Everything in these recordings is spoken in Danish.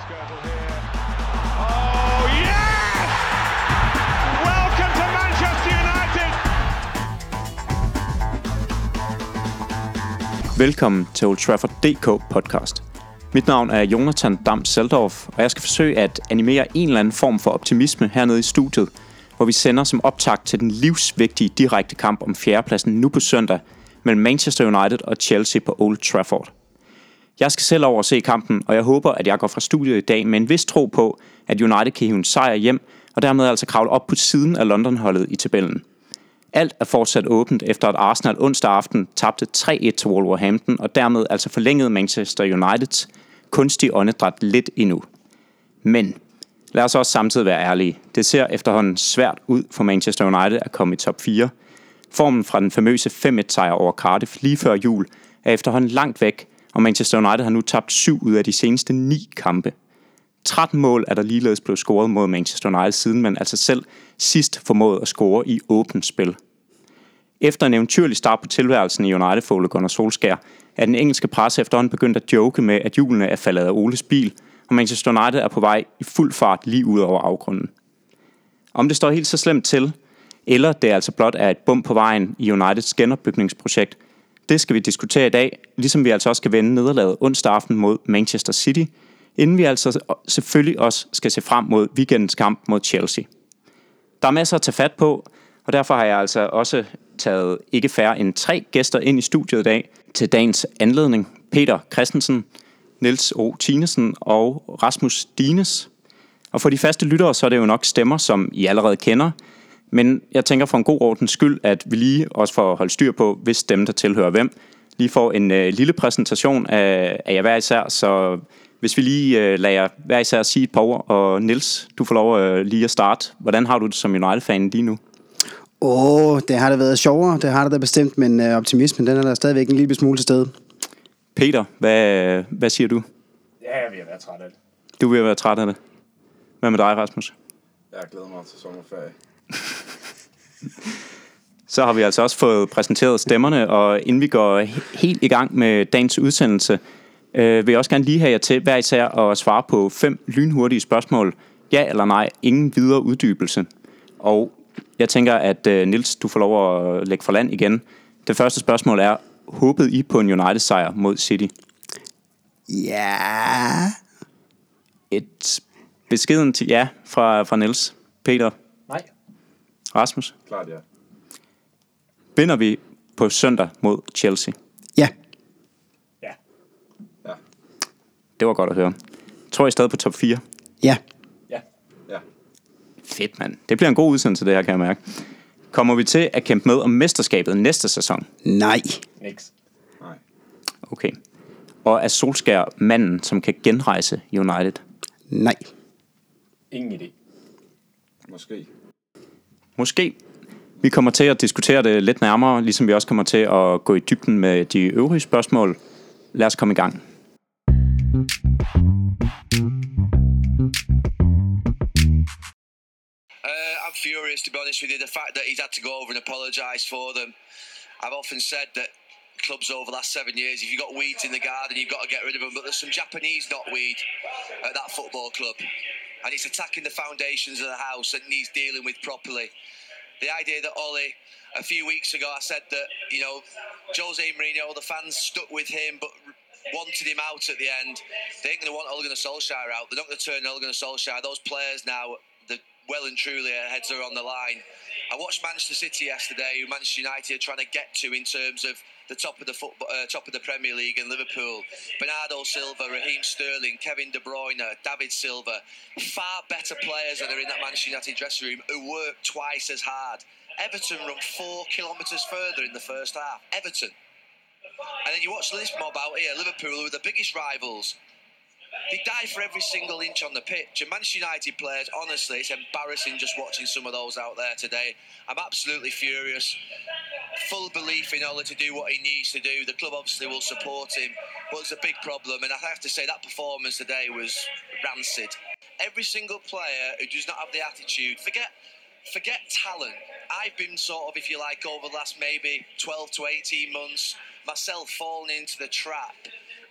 Skirtle here. Oh, yes! Welcome to Manchester United! Velkommen til Old Trafford DK podcast. Mit navn er Jonathan Dam Seldorf, og jeg skal forsøge at animere en eller anden form for optimisme hernede i studiet, hvor vi sender som optakt til den livsvigtige direkte kamp om fjerdepladsen nu på søndag mellem Manchester United og Chelsea på Old Trafford. Jeg skal selv over og se kampen, og jeg håber, at jeg går fra studiet i dag med en vis tro på, at United kan hive en sejr hjem, og dermed altså kravle op på siden af London-holdet i tabellen. Alt er fortsat åbent efter at Arsenal onsdag aften tabte 3-1 til Wolverhampton, og dermed altså forlængede Manchester Uniteds kunstige åndedræt lidt endnu. Men lad os også samtidig være ærlige. Det ser efterhånden svært ud for Manchester United at komme i top 4. Formen fra den famøse 5-1-sejr over Cardiff lige før jul er efterhånden langt væk, og Manchester United har nu tabt 7 ud af de seneste 9 kampe. 13 mål er der ligeledes blevet scoret mod Manchester United siden man altså selv sidst formåede at score i åbent spil. Efter en eventyrlig start på tilværelsen i United for Ole Gunnar Solskjaer, er den engelske presse efterhånden begyndt at joke med, at hjulene er faldet af Oles bil, og Manchester United er på vej i fuld fart lige ud over afgrunden. Om det står helt så slemt til, eller det altså blot er et bump på vejen i Uniteds genopbygningsprojekt, det skal vi diskutere i dag, ligesom vi altså også skal vende nederlaget onsdag aften mod Manchester City, inden vi altså selvfølgelig også skal se frem mod weekendens kamp mod Chelsea. Der er masser at tage fat på, og derfor har jeg altså også taget ikke færre end tre gæster ind i studiet i dag til dagens anledning. Peter Christensen, Niels O. Tinesen og Rasmus Dines. Og for de faste lyttere, så er det jo nok stemmer, som I allerede kender. Men jeg tænker for en god ordens skyld, at vi lige også får holde styr på, hvis stemme der tilhører hvem, lige får en øh, lille præsentation af, af jer hver især. Så hvis vi lige øh, lader jer hver især sige et par ord, og Nils, du får lov øh, lige at starte. Hvordan har du det som United-fan lige nu? Åh, oh, det har da været sjovere, det har det da bestemt, men øh, optimismen, den er der stadigvæk en lille smule til stede. Peter, hvad, hvad siger du? Ja, jeg vil være træt af det. Du vil være træt af det. Hvad med dig, Rasmus? Jeg glæder mig til sommerferie. Så har vi altså også fået præsenteret stemmerne, og inden vi går he- helt i gang med dagens udsendelse, øh, vil jeg også gerne lige have jer til hver især at svare på fem lynhurtige spørgsmål. Ja eller nej, ingen videre uddybelse. Og jeg tænker, at øh, Nils, du får lov at lægge for land igen. Det første spørgsmål er, håbede I på en United-sejr mod City? Ja. Et beskeden til ja fra, fra Nils. Peter. Rasmus. Klart ja. Vinder vi på søndag mod Chelsea? Ja. Ja. Ja. Det var godt at høre. Tror I stadig på top 4? Ja. Ja. Ja. Fedt, mand. Det bliver en god udsendelse, det her, kan jeg mærke. Kommer vi til at kæmpe med om mesterskabet næste sæson? Nej. Nix. Nej. Okay. Og er Solskær manden, som kan genrejse United? Nej. Ingen idé. Måske. Måske. Vi kommer til at diskutere det lidt nærmere, ligesom vi også kommer til at gå i dybden med de øvrige spørgsmål. Lad os komme i gang. Uh, I'm furious, to be honest with you. The fact that he's had to go over and apologise for them. I've often said that clubs over the last seven years, if you've got weeds in the garden, you've got to get rid of them. But there's some Japanese knotweed at that football club. And it's attacking the foundations of the house and needs dealing with properly. The idea that Ollie, a few weeks ago, I said that, you know, Jose Mourinho, the fans stuck with him, but wanted him out at the end. They ain't going to want Ole Gunnar Solskjaer out. They're not going to turn Ole Gunnar Solskjaer. Those players now, the well and truly, their heads are on the line. I watched Manchester City yesterday, who Manchester United are trying to get to in terms of the top of the football, uh, top of the Premier League in Liverpool. Bernardo Silva, Raheem Sterling, Kevin De Bruyne, David Silva, far better players that are in that Manchester United dressing room who work twice as hard. Everton run four kilometres further in the first half. Everton. And then you watch this mob out here, Liverpool, who are the biggest rivals. They die for every single inch on the pitch. And Manchester United players, honestly, it's embarrassing just watching some of those out there today. I'm absolutely furious. Full belief in Ola to do what he needs to do. The club obviously will support him, but it's a big problem. And I have to say that performance today was rancid. Every single player who does not have the attitude, forget forget talent. I've been sort of, if you like, over the last maybe 12 to 18 months myself falling into the trap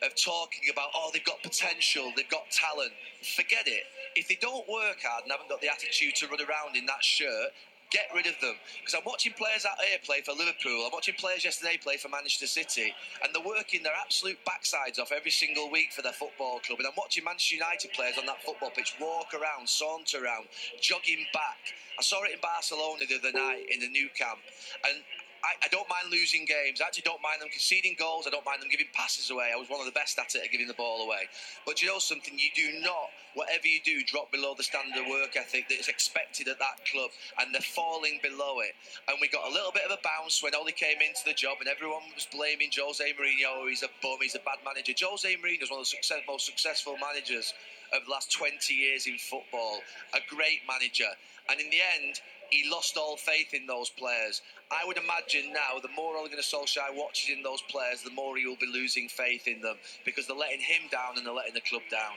of talking about, oh, they've got potential, they've got talent. Forget it. If they don't work hard and haven't got the attitude to run around in that shirt, get rid of them. Because I'm watching players out here play for Liverpool. I'm watching players yesterday play for Manchester City, and they're working their absolute backsides off every single week for their football club. And I'm watching Manchester United players on that football pitch walk around, saunter around, jogging back. I saw it in Barcelona the other night in the new camp, and I, I, don't mind losing games. I actually don't mind them conceding goals. I don't mind them giving passes away. I was one of the best at it at giving the ball away. But you know something? You do not, whatever you do, drop below the standard of work ethic that is expected at that club. And they're falling below it. And we got a little bit of a bounce when Oli came into the job and everyone was blaming Jose Mourinho. He's a bum. He's a bad manager. Jose Mourinho is one of the success, most successful managers of the last 20 years in football. A great manager. And in the end, he lost all faith in those players. I would imagine now, the more Ole Gunnar Solskjaer watches in those players, the more he will be losing faith in them because they're letting him down and they're letting the club down.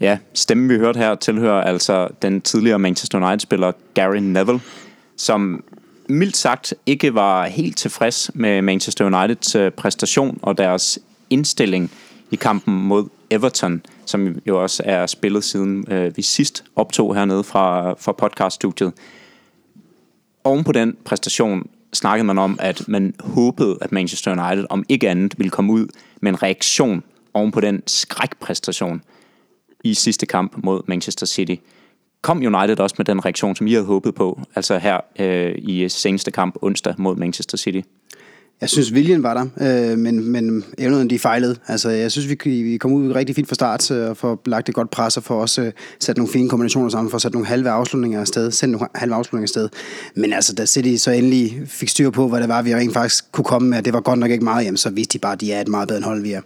Ja, stemmen vi hørte her tilhører altså den tidligere Manchester United-spiller Gary Neville, som mildt sagt ikke var helt tilfreds med Manchester Uniteds øh, præstation og deres indstilling i kampen mod Everton, som jo også er spillet siden øh, vi sidst optog hernede fra, fra podcaststudiet. Oven på den præstation snakkede man om, at man håbede, at Manchester United om ikke andet ville komme ud med en reaktion oven på den skrækpræstation i sidste kamp mod Manchester City. Kom United også med den reaktion, som I havde håbet på, altså her øh, i seneste kamp onsdag mod Manchester City? Jeg synes, viljen var der, øh, men, men evnerne de fejlede. Altså, jeg synes, vi, vi kom ud rigtig fint fra start øh, og får lagt et godt pres og får også øh, sat nogle fine kombinationer sammen, for at sætte nogle halve afslutninger afsted, sendt nogle halve afslutninger afsted. Men altså, da City så endelig fik styr på, hvad det var, vi rent faktisk kunne komme med, det var godt nok ikke meget hjem, så vidste de bare, at de er et meget bedre hold, vi er.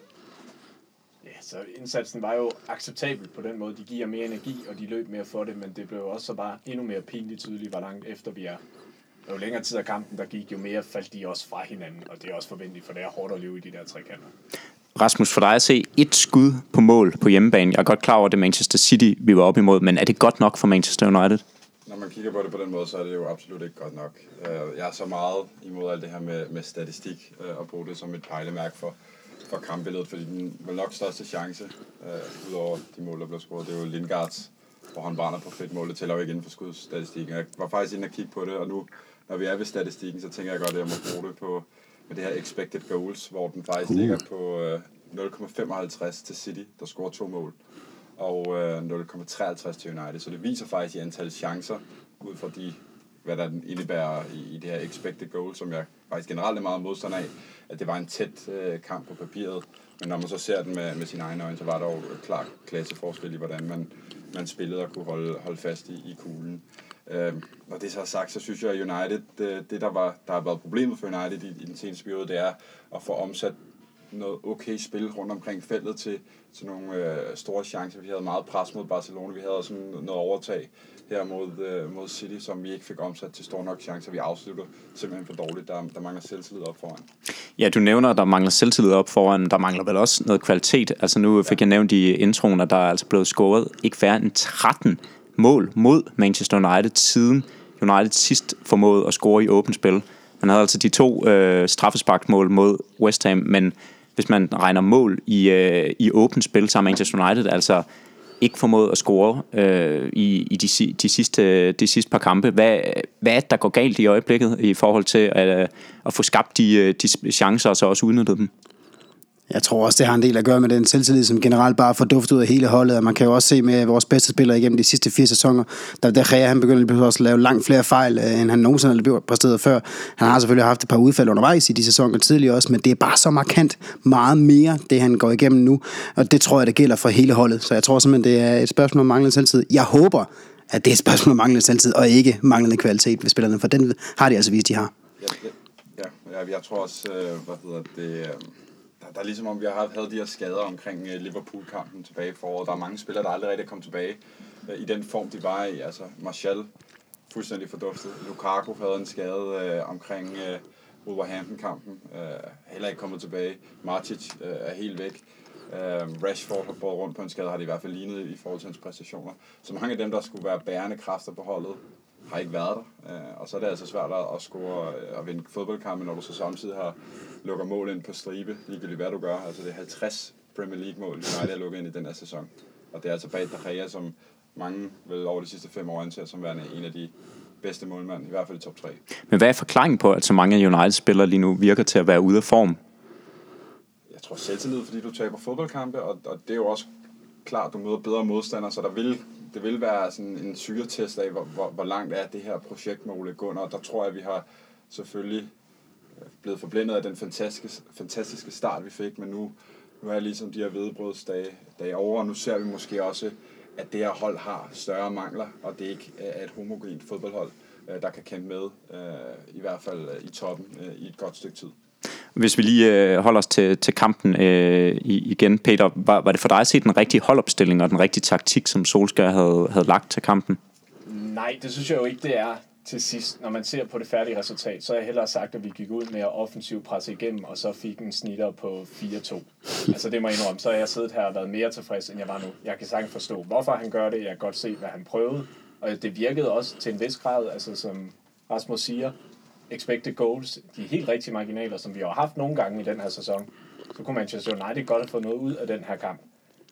Ja, så indsatsen var jo acceptabel på den måde. De giver mere energi, og de løb mere for det, men det blev også så bare endnu mere pinligt tydeligt, hvor langt efter vi er jo længere tid af kampen, der gik, jo mere faldt de også fra hinanden, og det er også forventeligt, for det er hårdt at leve i de der tre kanter. Rasmus, for dig at se et skud på mål på hjemmebane. Jeg er godt klar over, at det er Manchester City, vi var op imod, men er det godt nok for Manchester United? Når man kigger på det på den måde, så er det jo absolut ikke godt nok. Øh, jeg er så meget imod alt det her med, med statistik øh, og bruge det som et pejlemærke for, for kampbilledet, fordi den vel nok største chance, uh, udover de mål, der blev scoret, det er jo Lindgaards, hvor han brænder på fedt mål. Det tæller jo ikke inden for skudstatistikken. Jeg var faktisk inde og kigge på det, og nu når vi er ved statistikken, så tænker jeg godt, at jeg må bruge det på med det her expected goals, hvor den faktisk uh. ligger på øh, 0,55 til City, der scorer to mål, og øh, 0,53 til United. Så det viser faktisk i antal chancer, ud fra de, hvad der indebærer i, i det her expected goal, som jeg faktisk generelt er meget modstander af, at det var en tæt øh, kamp på papiret. Men når man så ser den med, med sine egne øjne, så var der jo klar klasseforskel i, hvordan man, man spillede og kunne holde, holde fast i, i kuglen. Øh, når det så er sagt, så synes jeg, at United, det, det der, var, der har været problemet for United i, i den seneste periode, det er at få omsat noget okay spil rundt omkring feltet til, til nogle øh, store chancer. Vi havde meget pres mod Barcelona, vi havde også noget overtag her mod, øh, mod City, som vi ikke fik omsat til store nok chancer. Vi afslutter simpelthen for dårligt. Der, der mangler selvtillid op foran. Ja, du nævner, at der mangler selvtillid op foran. Der mangler vel også noget kvalitet. Altså nu fik ja. jeg nævnt i introen, at der er altså blevet scoret ikke færre end 13 mål mod Manchester United siden United sidst formåede at score i åbent spil. Man havde altså de to øh, straffesparkmål mod West Ham, men hvis man regner mål i, øh, i åbent spil, så har Manchester United altså ikke formået at score øh, i, i de, de, sidste, de sidste par kampe. Hvad, hvad er det, der går galt i øjeblikket i forhold til at, at få skabt de, øh, de chancer og så også udnyttet dem? Jeg tror også, det har en del at gøre med den selvtillid, som generelt bare får duftet ud af hele holdet. Og man kan jo også se med vores bedste spillere igennem de sidste fire sæsoner, der der Gea, han begynder også at lave langt flere fejl, øh, end han nogensinde har præsteret før. Han har selvfølgelig haft et par udfald undervejs i de sæsoner tidligere også, men det er bare så markant meget mere, det han går igennem nu. Og det tror jeg, det gælder for hele holdet. Så jeg tror simpelthen, det er et spørgsmål om manglende selvtillid. Jeg håber, at det er et spørgsmål om manglende selvtillid, og ikke manglende kvalitet ved spillerne, for den har de altså vist, de har. Ja, ja, ja jeg tror også, øh, hvad hedder det øh, der, der er ligesom om, vi har haft de her skader omkring øh, Liverpool-kampen tilbage i foråret. Der er mange spillere, der aldrig rigtig kom tilbage øh, i den form, de var i. Altså, Martial, fuldstændig forduftet. Lukaku havde en skade øh, omkring øh, Wolverhampton-kampen. Øh, heller ikke kommet tilbage. Martic øh, er helt væk. Øh, Rashford har båret rundt på en skade, har det i hvert fald lignet i forhold til hans præstationer. Så mange af dem, der skulle være bærende kræfter på holdet, har ikke været der. Øh, og så er det altså svært at score øh, og vinde fodboldkampe, når du så samtidig har lukker mål ind på stribe, ligegyldigt hvad du gør. Altså det er 50 Premier League-mål, United har lukket ind i den her sæson. Og det er altså bag De som mange vel over de sidste fem år anser som værende en af de bedste målmænd, i hvert fald i top 3. Men hvad er forklaringen på, at så mange af United-spillere lige nu virker til at være ude af form? Jeg tror selvtillid, fordi du taber fodboldkampe, og, og det er jo også klart, du møder bedre modstandere, så der vil, det vil være sådan en syretest af, hvor, hvor, hvor langt er det her projekt med Ole Gunnar. Der tror jeg, at vi har selvfølgelig øh, blevet forblændet af den fantastiske, fantastiske start, vi fik, men nu, nu er ligesom de her vedbrødsdage dage over, og nu ser vi måske også, at det her hold har større mangler, og det ikke øh, er et homogent fodboldhold, øh, der kan kæmpe med, i hvert fald i toppen i et godt stykke tid. Hvis vi lige holder os til, til kampen øh, igen, Peter, var, var det for dig at se den rigtige holdopstilling og den rigtige taktik, som Solskjaer havde, havde lagt til kampen? Nej, det synes jeg jo ikke, det er til sidst, når man ser på det færdige resultat, så har jeg hellere sagt, at vi gik ud med at offensivt presse igennem, og så fik en snitter på 4-2. altså det må jeg indrømme, så har jeg siddet her og været mere tilfreds, end jeg var nu. Jeg kan sagtens forstå, hvorfor han gør det. Jeg kan godt se, hvad han prøvede. Og det virkede også til en vis grad, altså som Rasmus siger, expected goals, de helt rigtige marginaler, som vi har haft nogle gange i den her sæson. Så kunne Manchester United godt have fået noget ud af den her kamp.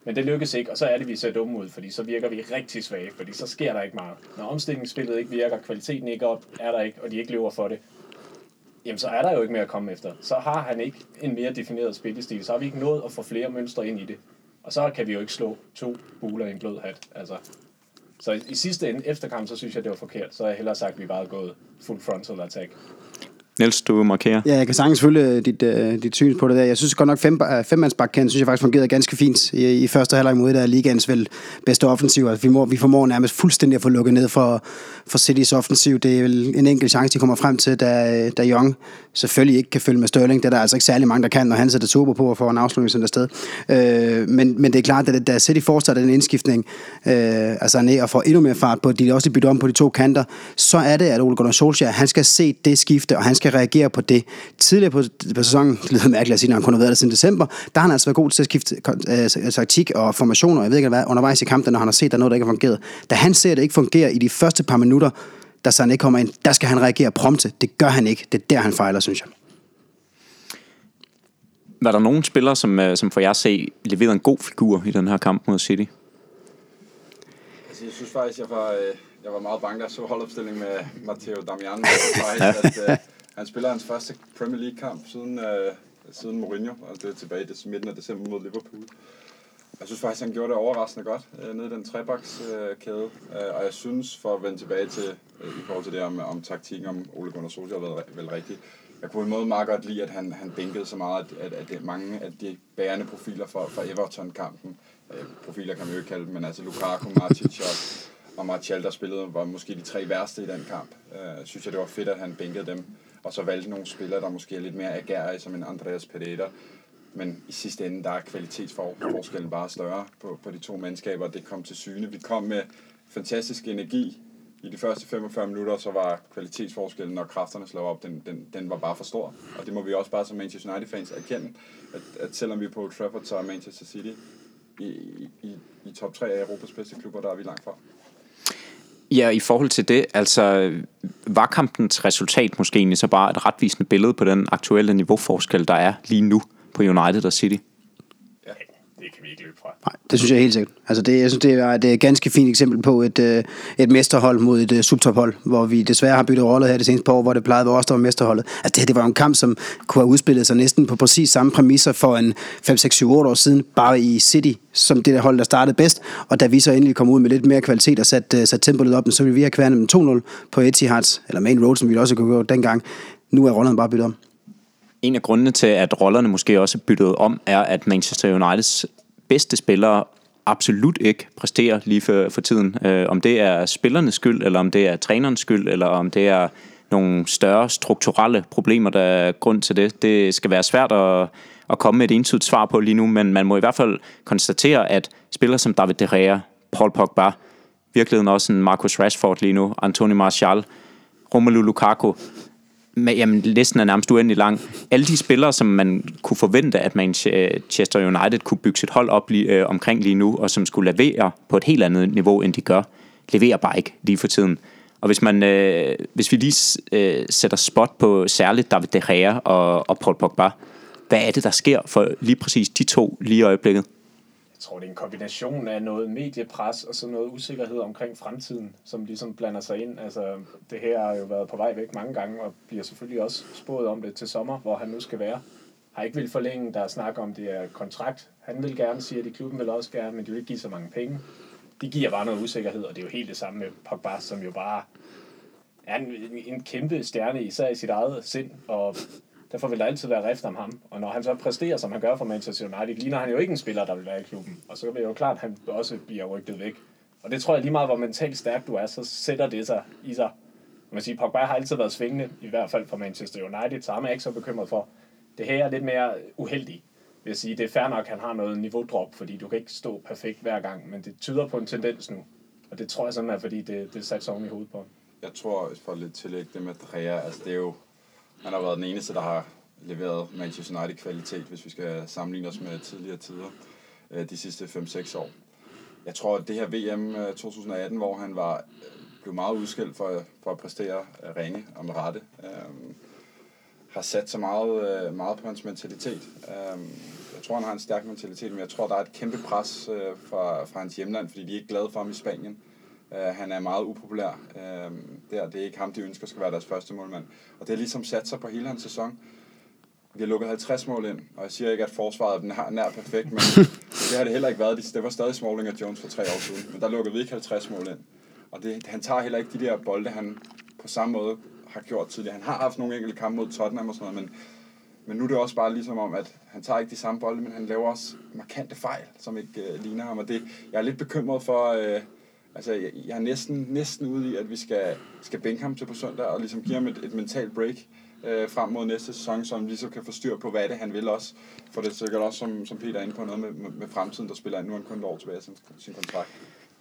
Men det lykkes ikke, og så er det, vi ser dumme ud, fordi så virker vi rigtig svage, fordi så sker der ikke meget. Når omstillingsspillet ikke virker, kvaliteten ikke op, er der ikke, og de ikke lever for det, jamen så er der jo ikke mere at komme efter. Så har han ikke en mere defineret spillestil, så har vi ikke nået at få flere mønstre ind i det. Og så kan vi jo ikke slå to buler i en blød hat. Altså, så i sidste ende, efter kampen, så synes jeg, det var forkert. Så har jeg hellere sagt, at vi bare er gået full frontal attack. Niels, du markerer. Ja, jeg kan sagtens følge øh, dit, uh, dit syn på det der. Jeg synes godt nok, fem, uh, femmandsbakken synes jeg faktisk fungerede ganske fint i, i første halvleg mod der ligaens vel bedste offensiv. Altså, vi, må, vi formår nærmest fuldstændig at få lukket ned for, for City's offensiv. Det er vel en enkelt chance, de kommer frem til, da, da Young selvfølgelig ikke kan følge med Sterling. Det er der altså ikke særlig mange, der kan, når han sætter turbo på og får en afslutning sådan sted. Uh, men, men det er klart, at da City fortsætter den indskiftning, uh, altså ned og får endnu mere fart på, de også bytter om på de to kanter, så er det, at Ole Gunnar Solskjaer, han skal se det skifte, og han skal reagere på det. Tidligere på, på sæsonen, det lyder mærkeligt at sige, når han kun har været der siden december, der har han altså været god til at skifte øh, taktik og formationer, jeg ved ikke hvad, undervejs i kampen, når han har set, at der er noget, der ikke har fungeret. Da han ser, at det ikke fungerer i de første par minutter, da så han ikke kommer ind, der skal han reagere prompte. Det gør han ikke. Det er der, han fejler, synes jeg. Var der nogen spillere, som, øh, som for jer se leverede en god figur i den her kamp mod City? Altså, jeg synes faktisk, jeg var, øh, jeg var meget bange, da jeg så holdopstilling med Matteo Damian. Faktisk, at, øh, han spiller hans første Premier League-kamp siden, øh, siden Mourinho, og det er tilbage i midten af december mod Liverpool. Jeg synes faktisk, han gjorde det overraskende godt øh, nede i den trebakskæde. Øh, og jeg synes, for at vende tilbage til, øh, i forhold til det om, om taktikken om Ole Gunnar Solskjaer har været vel rigtigt. Jeg kunne på en måde meget godt lide, at han, han bænkede så meget, at, at, at mange af de bærende profiler for, for Everton-kampen, øh, profiler kan man jo ikke kalde dem, men altså Lukaku, Martic og, og Martial, der spillede, var måske de tre værste i den kamp. Øh, synes jeg, det var fedt, at han bænkede dem og så valgte nogle spillere, der måske er lidt mere agerige, som en Andreas Pereira. Men i sidste ende, der er kvalitetsforskellen bare større på, på de to mandskaber, det kom til syne. Vi kom med fantastisk energi i de første 45 minutter, så var kvalitetsforskellen, når kræfterne slog op, den, den, den var bare for stor. Og det må vi også bare som Manchester United-fans erkende, at, at selvom vi er på Trafford, så er Manchester City i, i, i top 3 af Europas bedste klubber, der er vi langt fra. Ja, i forhold til det, altså var kampens resultat måske egentlig så bare et retvisende billede på den aktuelle niveauforskel, der er lige nu på United og City? Det kan vi ikke løbe fra. Nej, det synes jeg helt sikkert. Altså det, jeg synes, det er et, et ganske fint eksempel på et, øh, et mesterhold mod et uh, subtophold, hvor vi desværre har byttet roller her det seneste par år, hvor det plejede at være os, der var mesterholdet. Altså det, det var en kamp, som kunne have udspillet sig næsten på præcis samme præmisser for en 5, 6, 7, 8 år siden, bare i City, som det der hold, der startede bedst. Og da vi så endelig kom ud med lidt mere kvalitet og satte uh, sat tempoet op, så ville vi have kværnet med 2-0 på Etihad, eller Main Road, som vi også kunne gøre dengang. Nu er rollerne bare byttet om. En af grundene til, at rollerne måske også er byttet om, er, at Manchester Uniteds bedste spillere absolut ikke præsterer lige for, for tiden. Øh, om det er spillernes skyld, eller om det er trænerens skyld, eller om det er nogle større strukturelle problemer, der er grund til det. Det skal være svært at, at komme med et entydigt svar på lige nu, men man må i hvert fald konstatere, at spillere som David De Gea, Paul Pogba, virkeligheden også en Marcus Rashford lige nu, Anthony Martial, Romelu Lukaku, men, jamen, listen er nærmest uendelig lang. Alle de spillere, som man kunne forvente, at Manchester United kunne bygge sit hold op lige, øh, omkring lige nu, og som skulle levere på et helt andet niveau, end de gør, leverer bare ikke lige for tiden. Og hvis, man, øh, hvis vi lige øh, sætter spot på særligt David De Gea og, og Paul Pogba, hvad er det, der sker for lige præcis de to lige i øjeblikket? Tror, det er en kombination af noget mediepres og så noget usikkerhed omkring fremtiden, som ligesom blander sig ind. Altså, det her har jo været på vej væk mange gange, og bliver selvfølgelig også spået om det til sommer, hvor han nu skal være. Har ikke vil forlænge, der er snak om, det er kontrakt. Han vil gerne sige, at i klubben vil også gerne, men de vil ikke give så mange penge. Det giver bare noget usikkerhed, og det er jo helt det samme med Pogba, som jo bare er en, en kæmpe stjerne, især i sit eget sind, og derfor vil der altid være rift om ham. Og når han så præsterer, som han gør for Manchester United, ligner han jo ikke en spiller, der vil være i klubben. Og så er det jo klart, at han også bliver rygtet væk. Og det tror jeg lige meget, hvor mentalt stærk du er, så sætter det sig i sig. Man siger, Pogba har altid været svingende, i hvert fald for Manchester United, så er man ikke så bekymret for. Det her er lidt mere uheldigt, vil jeg sige. Det er fair nok, at han har noget niveaudrop, fordi du kan ikke stå perfekt hver gang, men det tyder på en tendens nu. Og det tror jeg simpelthen er, fordi det, det er sat sådan i hovedet på ham. Jeg tror, for lidt tillæg det med Drea, altså det er jo, han har været den eneste, der har leveret Manchester United kvalitet, hvis vi skal sammenligne os med tidligere tider, øh, de sidste 5-6 år. Jeg tror, at det her VM 2018, øh, hvor han var øh, blev meget udskilt for, for at præstere ringe og med rette, øh, har sat så meget, meget på hans mentalitet. Øh, jeg tror, han har en stærk mentalitet, men jeg tror, der er et kæmpe pres øh, fra, fra hans hjemland, fordi de er ikke glade for ham i Spanien. Uh, han er meget upopulær uh, der. Det er ikke ham, de ønsker skal være deres første målmand. Og det er ligesom sat sig på hele hans sæson. Vi har lukket 50 mål ind, og jeg siger ikke, at forsvaret er nær perfekt, men det har det heller ikke været. Det var stadig Smalling og Jones for tre år siden, men der lukkede vi ikke 50 mål ind. Og det, han tager heller ikke de der bolde, han på samme måde har gjort tidligere. Han har haft nogle enkelte kampe mod Tottenham og sådan noget, men, men nu er det også bare ligesom om, at han tager ikke de samme bolde, men han laver også markante fejl, som ikke uh, ligner ham. Og det, jeg er lidt bekymret for, uh, altså jeg, jeg er næsten, næsten ude i, at vi skal, skal bænke ham til på søndag, og ligesom give ham et, et mentalt break øh, frem mod næste sæson, som ligesom kan få styr på, hvad det han vil også. For det er sikkert også, som, som Peter er inde på, noget med, med, fremtiden, der spiller ind. Nu er han kun et år tilbage af sin, sin kontrakt.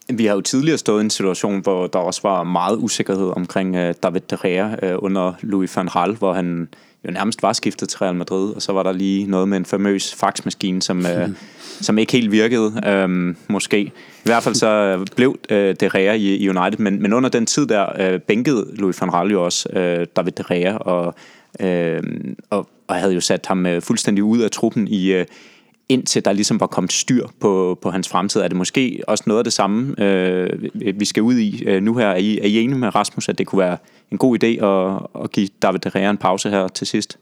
Vi har jo tidligere stået i en situation, hvor der også var meget usikkerhed omkring uh, David De Gea uh, under Louis van Gaal, hvor han jo nærmest var skiftet til Real Madrid, og så var der lige noget med en famøs faxmaskine, som, uh, som ikke helt virkede, um, måske. I hvert fald så blev øh, De Rea i, i United, men, men under den tid der øh, bænkede Louis van Gaal jo også øh, David De Rea, og, øh, og, og havde jo sat ham øh, fuldstændig ud af truppen i, Øh, indtil der ligesom var kommet styr på, på hans fremtid. Er det måske også noget af det samme, øh, vi skal ud i øh, nu her? Er I, er I enige med Rasmus, at det kunne være en god idé at, at give David De en pause her til sidst?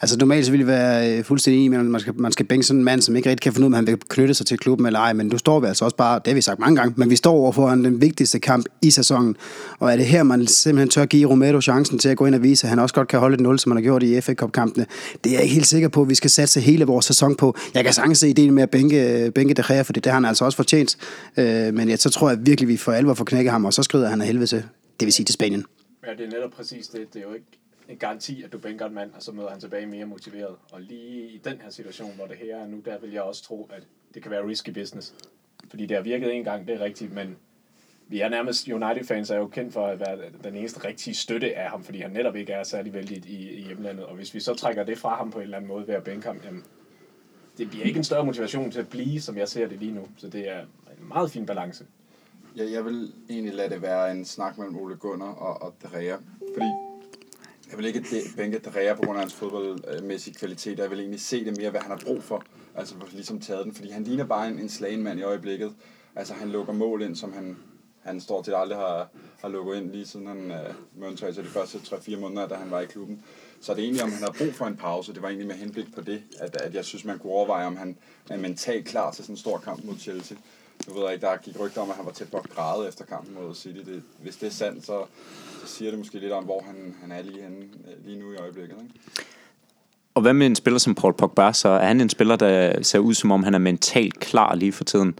Altså normalt så ville det være øh, fuldstændig enig med, at man skal, man skal bænke sådan en mand, som ikke rigtig kan finde ud af, om han vil knytte sig til klubben eller ej, men nu står vi altså også bare, det har vi sagt mange gange, men vi står over foran den vigtigste kamp i sæsonen, og er det her, man simpelthen tør give Romero chancen til at gå ind og vise, at han også godt kan holde et 0, som han har gjort i FA Cup-kampene. Det er jeg ikke helt sikker på, at vi skal satse hele vores sæson på. Jeg kan sagtens se ideen med at bænke, øh, bænke De Gea, for det har han altså også fortjent, øh, men jeg, så tror jeg virkelig, vi for alvor får knækket ham, og så skrider han af helvede til, det vil sige til Spanien. Ja, det er netop præcis det. Det er jo ikke en garanti, at du bænker en mand, og så møder han tilbage mere motiveret. Og lige i den her situation, hvor det her er nu, der vil jeg også tro, at det kan være risky business. Fordi det har virket en gang, det er rigtigt, men vi er nærmest, United-fans er jo kendt for at være den eneste rigtige støtte af ham, fordi han netop ikke er særlig vældig i, i hjemlandet. Og hvis vi så trækker det fra ham på en eller anden måde ved at bænke ham, jamen, det bliver ikke en større motivation til at blive, som jeg ser det lige nu. Så det er en meget fin balance jeg, jeg vil egentlig lade det være en snak mellem Ole Gunnar og, og Drea, fordi jeg vil ikke bænke Drea på grund af hans fodboldmæssige kvalitet, jeg vil egentlig se det mere, hvad han har brug for, altså ligesom taget den, fordi han ligner bare en, en slagenmand i øjeblikket. Altså han lukker mål ind, som han, han står til aldrig har, har lukket ind, lige siden han øh, til de første 3-4 måneder, da han var i klubben. Så det er egentlig, om han har brug for en pause. Det var egentlig med henblik på det, at, at jeg synes, man kunne overveje, om han er mentalt klar til sådan en stor kamp mod Chelsea. Nu ved jeg ikke, der gik rygter om, at han var tæt på at græde efter kampen mod City. Det, hvis det er sandt, så, så siger det måske lidt om, hvor han, han er lige, henne, øh, lige nu i øjeblikket. Ikke? Og hvad med en spiller som Paul Pogba? Så er han en spiller, der ser ud som om, han er mentalt klar lige for tiden?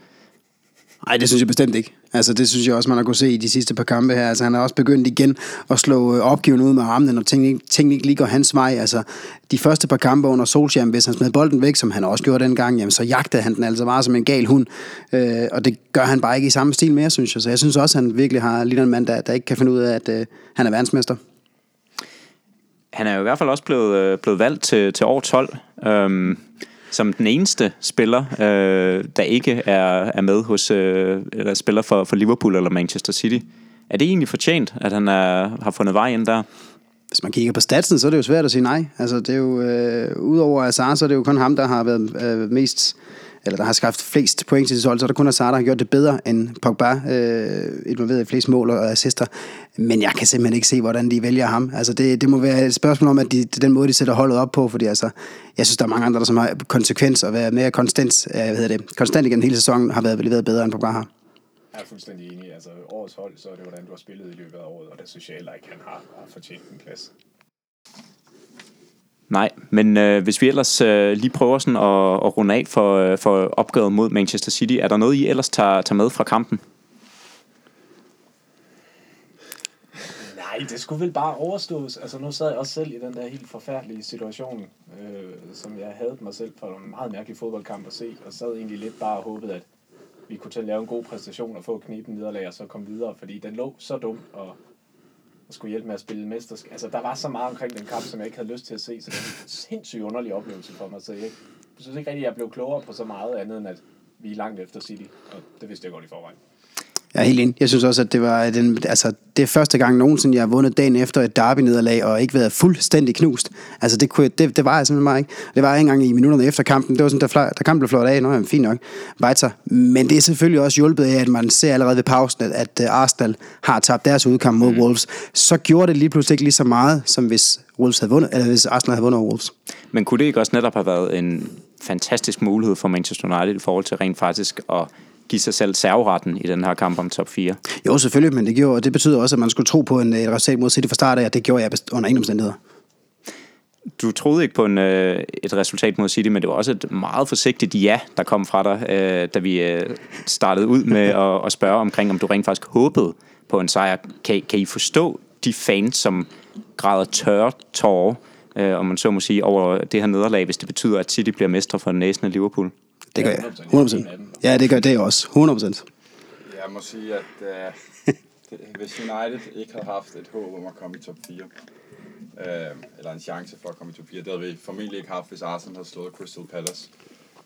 Nej, det synes jeg bestemt ikke. Altså, det synes jeg også, man har kunne se i de sidste par kampe her. Altså, han har også begyndt igen at slå øh, opgiven ud med armene, når tingene, tingene ikke lige går hans vej. Altså, de første par kampe under Solskjaer, hvis han smed bolden væk, som han også gjorde dengang, jamen, så jagtede han den altså bare som en gal hund. Øh, og det gør han bare ikke i samme stil mere, synes jeg. Så jeg synes også, at han virkelig har lige en mand, der, der ikke kan finde ud af, at øh, han er verdensmester. Han er jo i hvert fald også blevet, øh, blevet valgt til, til år 12. Øhm, som den eneste spiller, øh, der ikke er, er med hos, øh, eller spiller for, for Liverpool eller Manchester City. Er det egentlig fortjent, at han er, har fundet vej ind der? Hvis man kigger på statsen, så er det jo svært at sige nej. Altså, det er jo, øh, udover Azar, så er det jo kun ham, der har været øh, mest eller der har skabt flest point til sit hold, så er der kun Hazard, der har gjort det bedre end Pogba, øh, involveret i flest mål og assister. Men jeg kan simpelthen ikke se, hvordan de vælger ham. Altså det, det må være et spørgsmål om, at de, den måde, de sætter holdet op på, fordi altså, jeg synes, der er mange andre, der som har konsekvens og været mere konstant, øh, hvad hedder det, konstant igennem hele sæsonen, har været leveret bedre end Pogba har. Jeg er fuldstændig enig. Altså, årets hold, så er det, hvordan du har spillet i løbet af året, og der synes jeg heller ikke, han har, har fortjent en plads. Nej, men øh, hvis vi ellers øh, lige prøver sådan at, at runde af for, øh, for opgøret mod Manchester City, er der noget, I ellers tager, tager med fra kampen? Nej, det skulle vel bare overstås. Altså, nu sad jeg også selv i den der helt forfærdelige situation, øh, som jeg havde mig selv for en meget mærkelig fodboldkamp at se, og sad egentlig lidt bare og håbede, at vi kunne til at lave en god præstation og få kniben nederlag og så komme videre, fordi den lå så dumt, og og skulle hjælpe med at spille mesterskab. Altså, der var så meget omkring den kamp, som jeg ikke havde lyst til at se, så det var en sindssygt underlig oplevelse for mig. Så jeg, jeg synes ikke rigtig, at jeg blev klogere på så meget andet, end at vi er langt efter City, og det vidste jeg godt i forvejen. Jeg er helt enig. Jeg synes også, at det var den, altså, det er første gang nogensinde, jeg har vundet dagen efter et derby-nederlag, og ikke været fuldstændig knust. Altså, det, kunne, det, det var jeg simpelthen bare ikke. Det var ikke engang i minutterne efter kampen. Det var sådan, der, der kampen blev flot af. Nå, jamen, fint nok. Weiter. Men det er selvfølgelig også hjulpet af, at man ser allerede ved pausen, at, at øh, Arsenal har tabt deres udkamp mod mm. Wolves. Så gjorde det lige pludselig ikke lige så meget, som hvis, Wolves havde vundet, eller hvis Arsenal havde vundet over Wolves. Men kunne det ikke også netop have været en fantastisk mulighed for Manchester United i forhold til rent faktisk at give sig selv serveretten i den her kamp om top 4. Jo, selvfølgelig, men det, gjorde, det betyder også, at man skulle tro på en, et resultat mod City fra start af, og det gjorde jeg under ingen omstændigheder. Du troede ikke på en, øh, et resultat mod City, men det var også et meget forsigtigt ja, der kom fra dig, øh, da vi øh, startede ud med at, at spørge omkring, om du rent faktisk håbede på en sejr. Kan, kan I forstå de fans, som græder tørre tårer, øh, om man så må sige, over det her nederlag, hvis det betyder, at City bliver mestre for næsen af Liverpool? Det gør jeg. 100%. Ja, det gør det også. 100%. Jeg må sige, at uh, hvis United ikke havde haft et håb om at komme i top 4, uh, øh, eller en chance for at komme i top 4, det havde vi formentlig ikke haft, hvis Arsenal havde slået Crystal Palace,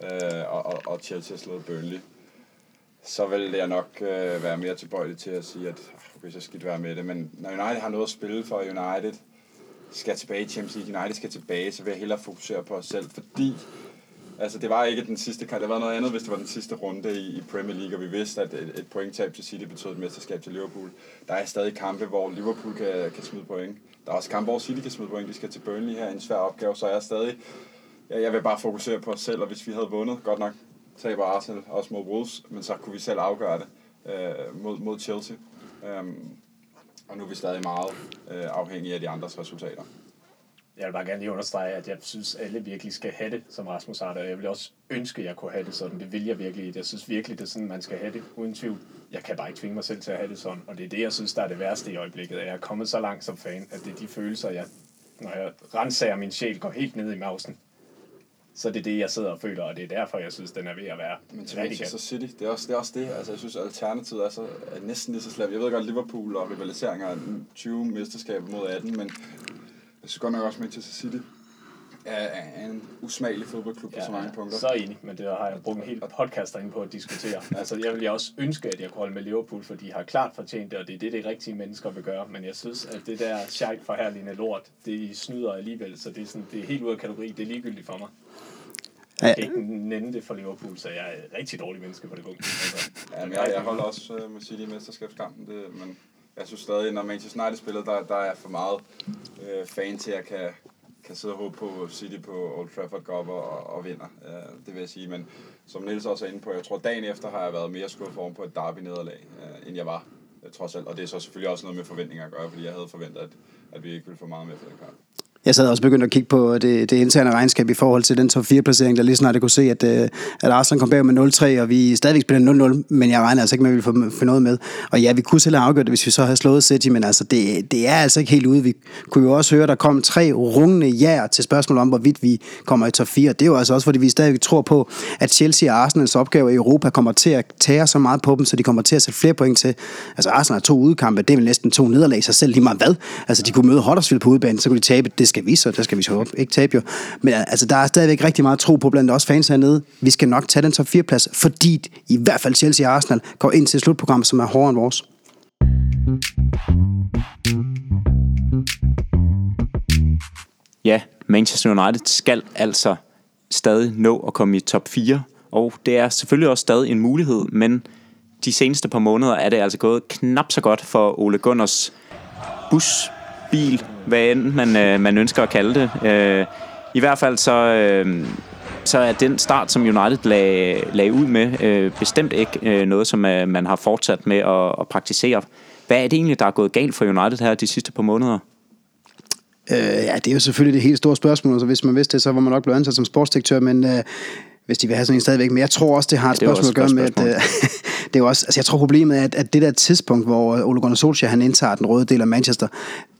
uh, og, og, og Chelsea havde slået Burnley. Så ville jeg nok uh, være mere tilbøjelig til at sige, at okay, så skal være med det. Men når United har noget at spille for, United skal tilbage i Champions League, United skal tilbage, så vil jeg hellere fokusere på os selv, fordi Altså, det var ikke den sidste kamp. Det var noget andet, hvis det var den sidste runde i, i Premier League, og vi vidste, at et, et pointtab til City betød et mesterskab til Liverpool. Der er stadig kampe, hvor Liverpool kan, kan smide point. Der er også kampe, hvor City kan smide point. De skal til Burnley her, en svær opgave, så jeg er stadig... Ja, jeg vil bare fokusere på os selv, og hvis vi havde vundet, godt nok taber Arsenal også mod Wolves, men så kunne vi selv afgøre det øh, mod, mod Chelsea. Um, og nu er vi stadig meget øh, afhængige af de andres resultater jeg vil bare gerne lige understrege, at jeg synes, at alle virkelig skal have det, som Rasmus har det, og jeg vil også ønske, at jeg kunne have det sådan. Det vil jeg virkelig. Jeg synes virkelig, det er sådan, man skal have det, uden tvivl. Jeg kan bare ikke tvinge mig selv til at have det sådan, og det er det, jeg synes, der er det værste i øjeblikket. Jeg er kommet så langt som fan, at det er de følelser, jeg, når jeg renser min sjæl, går helt ned i mausen. Så det er det, jeg sidder og føler, og det er derfor, jeg synes, den er ved at være Men til Manchester City, det er, også, det er også det. Altså, jeg synes, alternativet er, så, er næsten lige så slemt. Jeg ved godt, Liverpool og rivaliseringer er 20 mesterskaber mod 18, men jeg synes godt nok også, Manchester City er en usmagelig fodboldklub på ja, så mange punkter. Så enig, men det har jeg brugt en hel podcast ind på at diskutere. altså, jeg vil også ønske, at jeg kunne holde med Liverpool, for de har klart fortjent det, og det er det, de rigtige mennesker vil gøre. Men jeg synes, at det der sjejt forhærligende lort, det snyder alligevel, så det er, sådan, det er helt ud af kategori. Det er ligegyldigt for mig. Jeg kan ikke nænde det for Liverpool, så jeg er et rigtig dårlig menneske på det punkt. Altså, ja, men jeg, jeg holder også uh, med City i mesterskabskampen, det, men jeg synes stadig, når Manchester United spiller, der, der er for meget øh, fan til, at jeg kan, kan sidde og håbe på City på Old Trafford går op og, og vinder. Øh, det vil jeg sige. Men som Niels også er inde på, jeg tror dagen efter har jeg været mere skuffet over på et derby-nederlag, øh, end jeg var, øh, trods alt. Og det er så selvfølgelig også noget med forventninger at gøre, fordi jeg havde forventet, at, at vi ikke ville få meget med for den kamp. Jeg sad også begyndt at kigge på øh, det, det interne regnskab i forhold til den top 4-placering, der lige snart kunne se, at, øh, at Arsenal kom bag med 0-3, og vi stadigvæk spiller 0-0, men jeg regner altså ikke med, at vi ville få, få noget med. Og ja, vi kunne selv have afgjort det, hvis vi så havde slået City, men altså, det, det er altså ikke helt ude. Vi kunne jo også høre, at der kom tre rungende jaer til spørgsmålet om, hvorvidt vi kommer i top 4. Det er jo altså også, fordi vi stadigvæk tror på, at Chelsea og Arsenals opgave i Europa kommer til at tage så meget på dem, så de kommer til at sætte flere point til. Altså Arsenal har to udkampe, det er vel næsten to nederlag sig selv lige meget hvad. Altså de kunne møde Huddersfield på udebane, så kunne de tabe. Det skal vi så, der skal vi så op, Ikke tabe jo. Men øh, altså, der er stadigvæk rigtig meget tro på blandt os fans hernede. Vi skal nok tage den top 4 plads, fordi i hvert fald Chelsea og Arsenal går ind til slutprogram, som er hårdere end vores. Ja, Manchester United skal altså stadig nå at komme i top 4, og det er selvfølgelig også stadig en mulighed, men de seneste par måneder er det altså gået knap så godt for Ole Gunners bus, bil, hvad end man, øh, man ønsker at kalde det. Øh, I hvert fald så, øh, så er den start, som United lag, lag ud med, øh, bestemt ikke øh, noget, som øh, man har fortsat med at, at praktisere. Hvad er det egentlig, der er gået galt for United her de sidste par måneder? Øh, ja, det er jo selvfølgelig det helt store spørgsmål, så hvis man vidste det, så var man nok blevet ansat som sportsdirektør, men øh, hvis de vil have sådan en stadigvæk. Men jeg tror også, det har et Ja, det spørgsmål at gøre med, at øh, det er også, altså jeg tror problemet er, at, at det der tidspunkt, hvor Ole Gunnar Solskjaer han indtager den røde del af Manchester,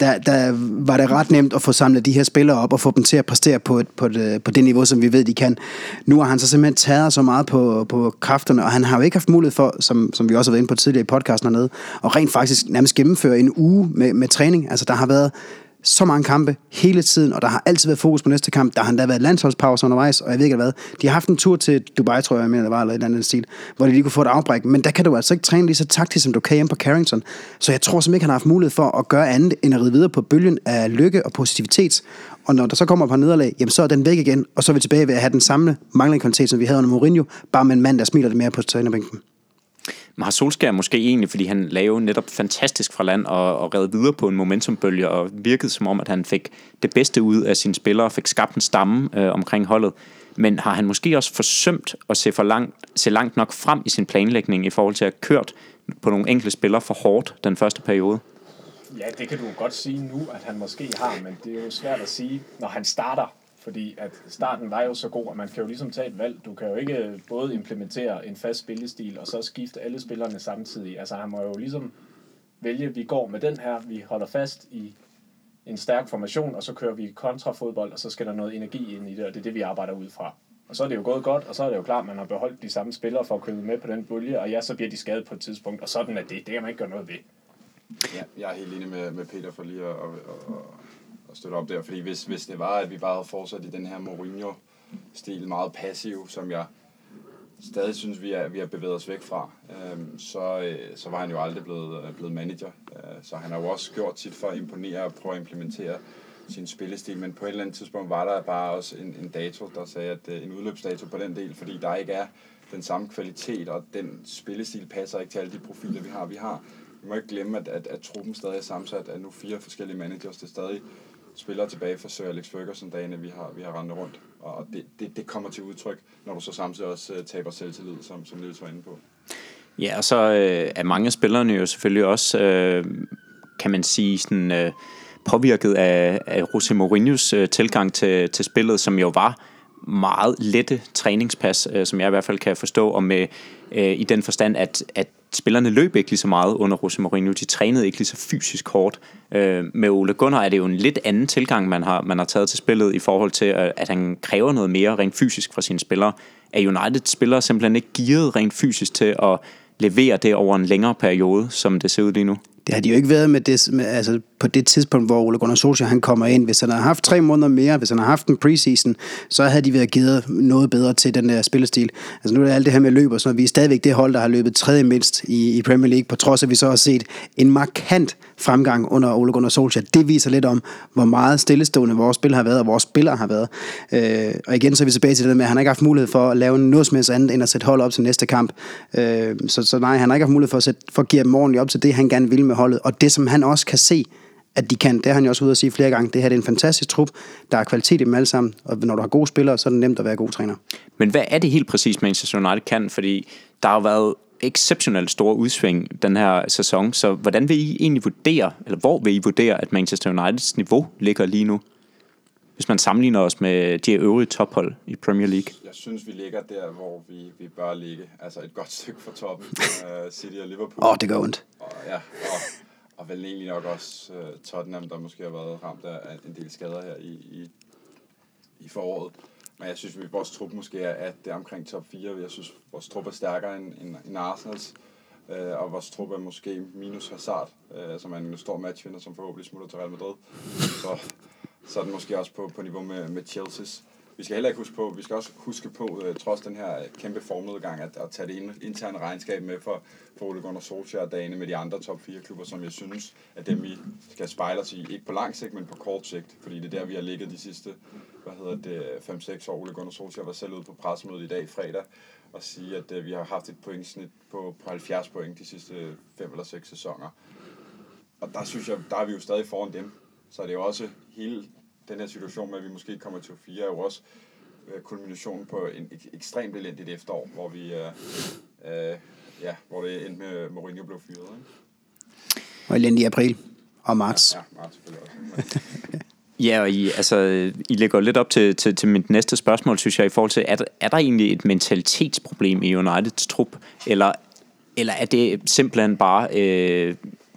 der, der var det ret nemt at få samlet de her spillere op og få dem til at præstere på, et, på, et, på det niveau, som vi ved, de kan. Nu har han så simpelthen taget så meget på, på kræfterne, og han har jo ikke haft mulighed for, som, som vi også har været inde på tidligere i podcasten hernede, at rent faktisk nærmest gennemføre en uge med, med træning. Altså der har været så mange kampe hele tiden, og der har altid været fokus på næste kamp. Der har endda været landsholdspause undervejs, og jeg ved ikke hvad. De har haft en tur til Dubai, tror jeg, jeg mener, det var, eller et eller andet stil, hvor de lige kunne få et afbræk. Men der kan du altså ikke træne lige så taktisk, som du kan hjemme på Carrington. Så jeg tror simpelthen ikke, han har haft mulighed for at gøre andet, end at ride videre på bølgen af lykke og positivitet. Og når der så kommer på nederlag, jamen så er den væk igen, og så er vi tilbage ved at have den samme manglende kvalitet, som vi havde under Mourinho, bare med en mand, der smiler lidt mere på trænerbænken. Har Solskjaer måske egentlig, fordi han lavede netop fantastisk fra land og, og redde videre på en momentumbølge, og virkede som om, at han fik det bedste ud af sine spillere, og fik skabt en stamme øh, omkring holdet. Men har han måske også forsømt at se, for langt, se langt nok frem i sin planlægning i forhold til at have kørt på nogle enkelte spillere for hårdt den første periode? Ja, det kan du godt sige nu, at han måske har, men det er jo svært at sige, når han starter. Fordi at starten var jo så god, at man kan jo ligesom tage et valg. Du kan jo ikke øh, både implementere en fast spillestil, og så skifte alle spillerne samtidig. Altså han må jo ligesom vælge, vi går med den her, vi holder fast i en stærk formation, og så kører vi kontrafodbold, og så skal der noget energi ind i det, og det er det, vi arbejder ud fra. Og så er det jo gået godt, og så er det jo klart, at man har beholdt de samme spillere for at købe med på den bølge, og ja, så bliver de skadet på et tidspunkt, og sådan er det. Det kan man ikke gøre noget ved. Ja, jeg er helt enig med, med Peter for lige at, at, at, at støtte op der, fordi hvis, hvis det var, at vi bare havde fortsat i den her Mourinho-stil, meget passiv, som jeg stadig synes, vi er, vi er bevæget os væk fra, øhm, så, øh, så var han jo aldrig blevet, øh, blevet manager. Øh, så han har jo også gjort sit for at imponere og prøve at implementere sin spillestil, men på et eller andet tidspunkt var der bare også en, en dato, der sagde, at øh, en udløbsdato på den del, fordi der ikke er den samme kvalitet, og den spillestil passer ikke til alle de profiler, vi har. Vi har vi må ikke glemme, at, at, at truppen stadig er sammensat af nu fire forskellige managers. Det er stadig spillere tilbage fra Sir Alex Ferguson-dagene, vi har, vi har rendt rundt. Og det, det, det kommer til udtryk, når du så samtidig også øh, taber selvtillid, som, som Niels var inde på. Ja, og så øh, er mange af spillerne jo selvfølgelig også, øh, kan man sige, sådan, øh, påvirket af, af José Mourinhos øh, tilgang til, til spillet, som jo var meget lette træningspas, øh, som jeg i hvert fald kan forstå, og med øh, i den forstand, at, at spillerne løb ikke lige så meget under José Mourinho. De trænede ikke lige så fysisk hårdt. Øh, med Ole Gunnar er det jo en lidt anden tilgang, man har, man har taget til spillet i forhold til, at, at han kræver noget mere rent fysisk fra sine spillere. Er United-spillere simpelthen ikke gearet rent fysisk til at levere det over en længere periode, som det ser ud lige nu? Det har de jo ikke været med det, med, altså på det tidspunkt, hvor Ole Gunnar Solskjaer han kommer ind. Hvis han havde haft tre måneder mere, hvis han havde haft en preseason, så havde de været givet noget bedre til den der spillestil. Altså nu er det alt det her med løb og sådan noget. Vi er stadigvæk det hold, der har løbet tredje mindst i, i Premier League, på trods af, at vi så har set en markant fremgang under Ole Gunnar Solskjaer. Det viser lidt om, hvor meget stillestående vores spil har været, og vores spillere har været. Øh, og igen så er vi tilbage til det med, at han har ikke haft mulighed for at lave noget som helst andet, end at sætte hold op til næste kamp. Øh, så, så nej, han har ikke haft mulighed for at, sætte, for at give dem ordentligt op til det, han gerne vil med holdet. Og det, som han også kan se, at de kan. Det har han jo også ude at sige flere gange. Det her det er en fantastisk trup. Der er kvalitet i dem alle sammen. Og når du har gode spillere, så er det nemt at være god træner. Men hvad er det helt præcis, Manchester United kan? Fordi der har jo været exceptionelt store udsving den her sæson. Så hvordan vil I egentlig vurdere, eller hvor vil I vurdere, at Manchester Uniteds niveau ligger lige nu? Hvis man sammenligner os med de øvrige tophold i Premier League. Jeg synes, vi ligger der, hvor vi, vi bør ligge. Altså et godt stykke fra toppen. uh, City og Liverpool. Åh, oh, det går ondt. Og, ja, og, og vel egentlig nok også uh, Tottenham, der måske har været ramt af en del skader her i, i, i foråret. Men jeg synes, at vores trup måske er, at det er omkring top 4. Jeg synes, at vores trup er stærkere end, end, end Arsenals. Øh, og vores trup er måske minus Hazard, øh, som er en stor matchvinder, som forhåbentlig smutter til Real Madrid. Så, så er den måske også på, på niveau med, med Chelsea's. vi skal heller ikke huske på, vi skal også huske på, øh, trods den her kæmpe formnedgang, at, at tage det interne regnskab med for, for Ole Gunnar Solskjaer dagene med de andre top 4 klubber, som jeg synes, at dem vi skal spejle os i, ikke på lang sigt, men på kort sigt, fordi det er der, vi har ligget de sidste, hvad hedder det, 5-6 år. Ole Gunnar Solskjaer var selv ude på pressemødet i dag fredag, og sige, at øh, vi har haft et pointsnit på, på 70 point de sidste 5 eller 6 sæsoner. Og der synes jeg, der er vi jo stadig foran dem. Så er det jo også hele den her situation med, at vi måske kommer til 4, er jo også øh, kulminationen på en ek- ekstremt elendigt efterår, hvor vi øh, øh, ja, hvor det endte med, Mourinho blev fyret. Ikke? Og elendig i april og marts. Ja, meget selvfølgelig også. Ja, og I, altså, I lægger lidt op til, til, til mit næste spørgsmål, synes jeg, i forhold til, er, der- er der egentlig et mentalitetsproblem i Uniteds trup, eller, eller er det simpelthen bare øh,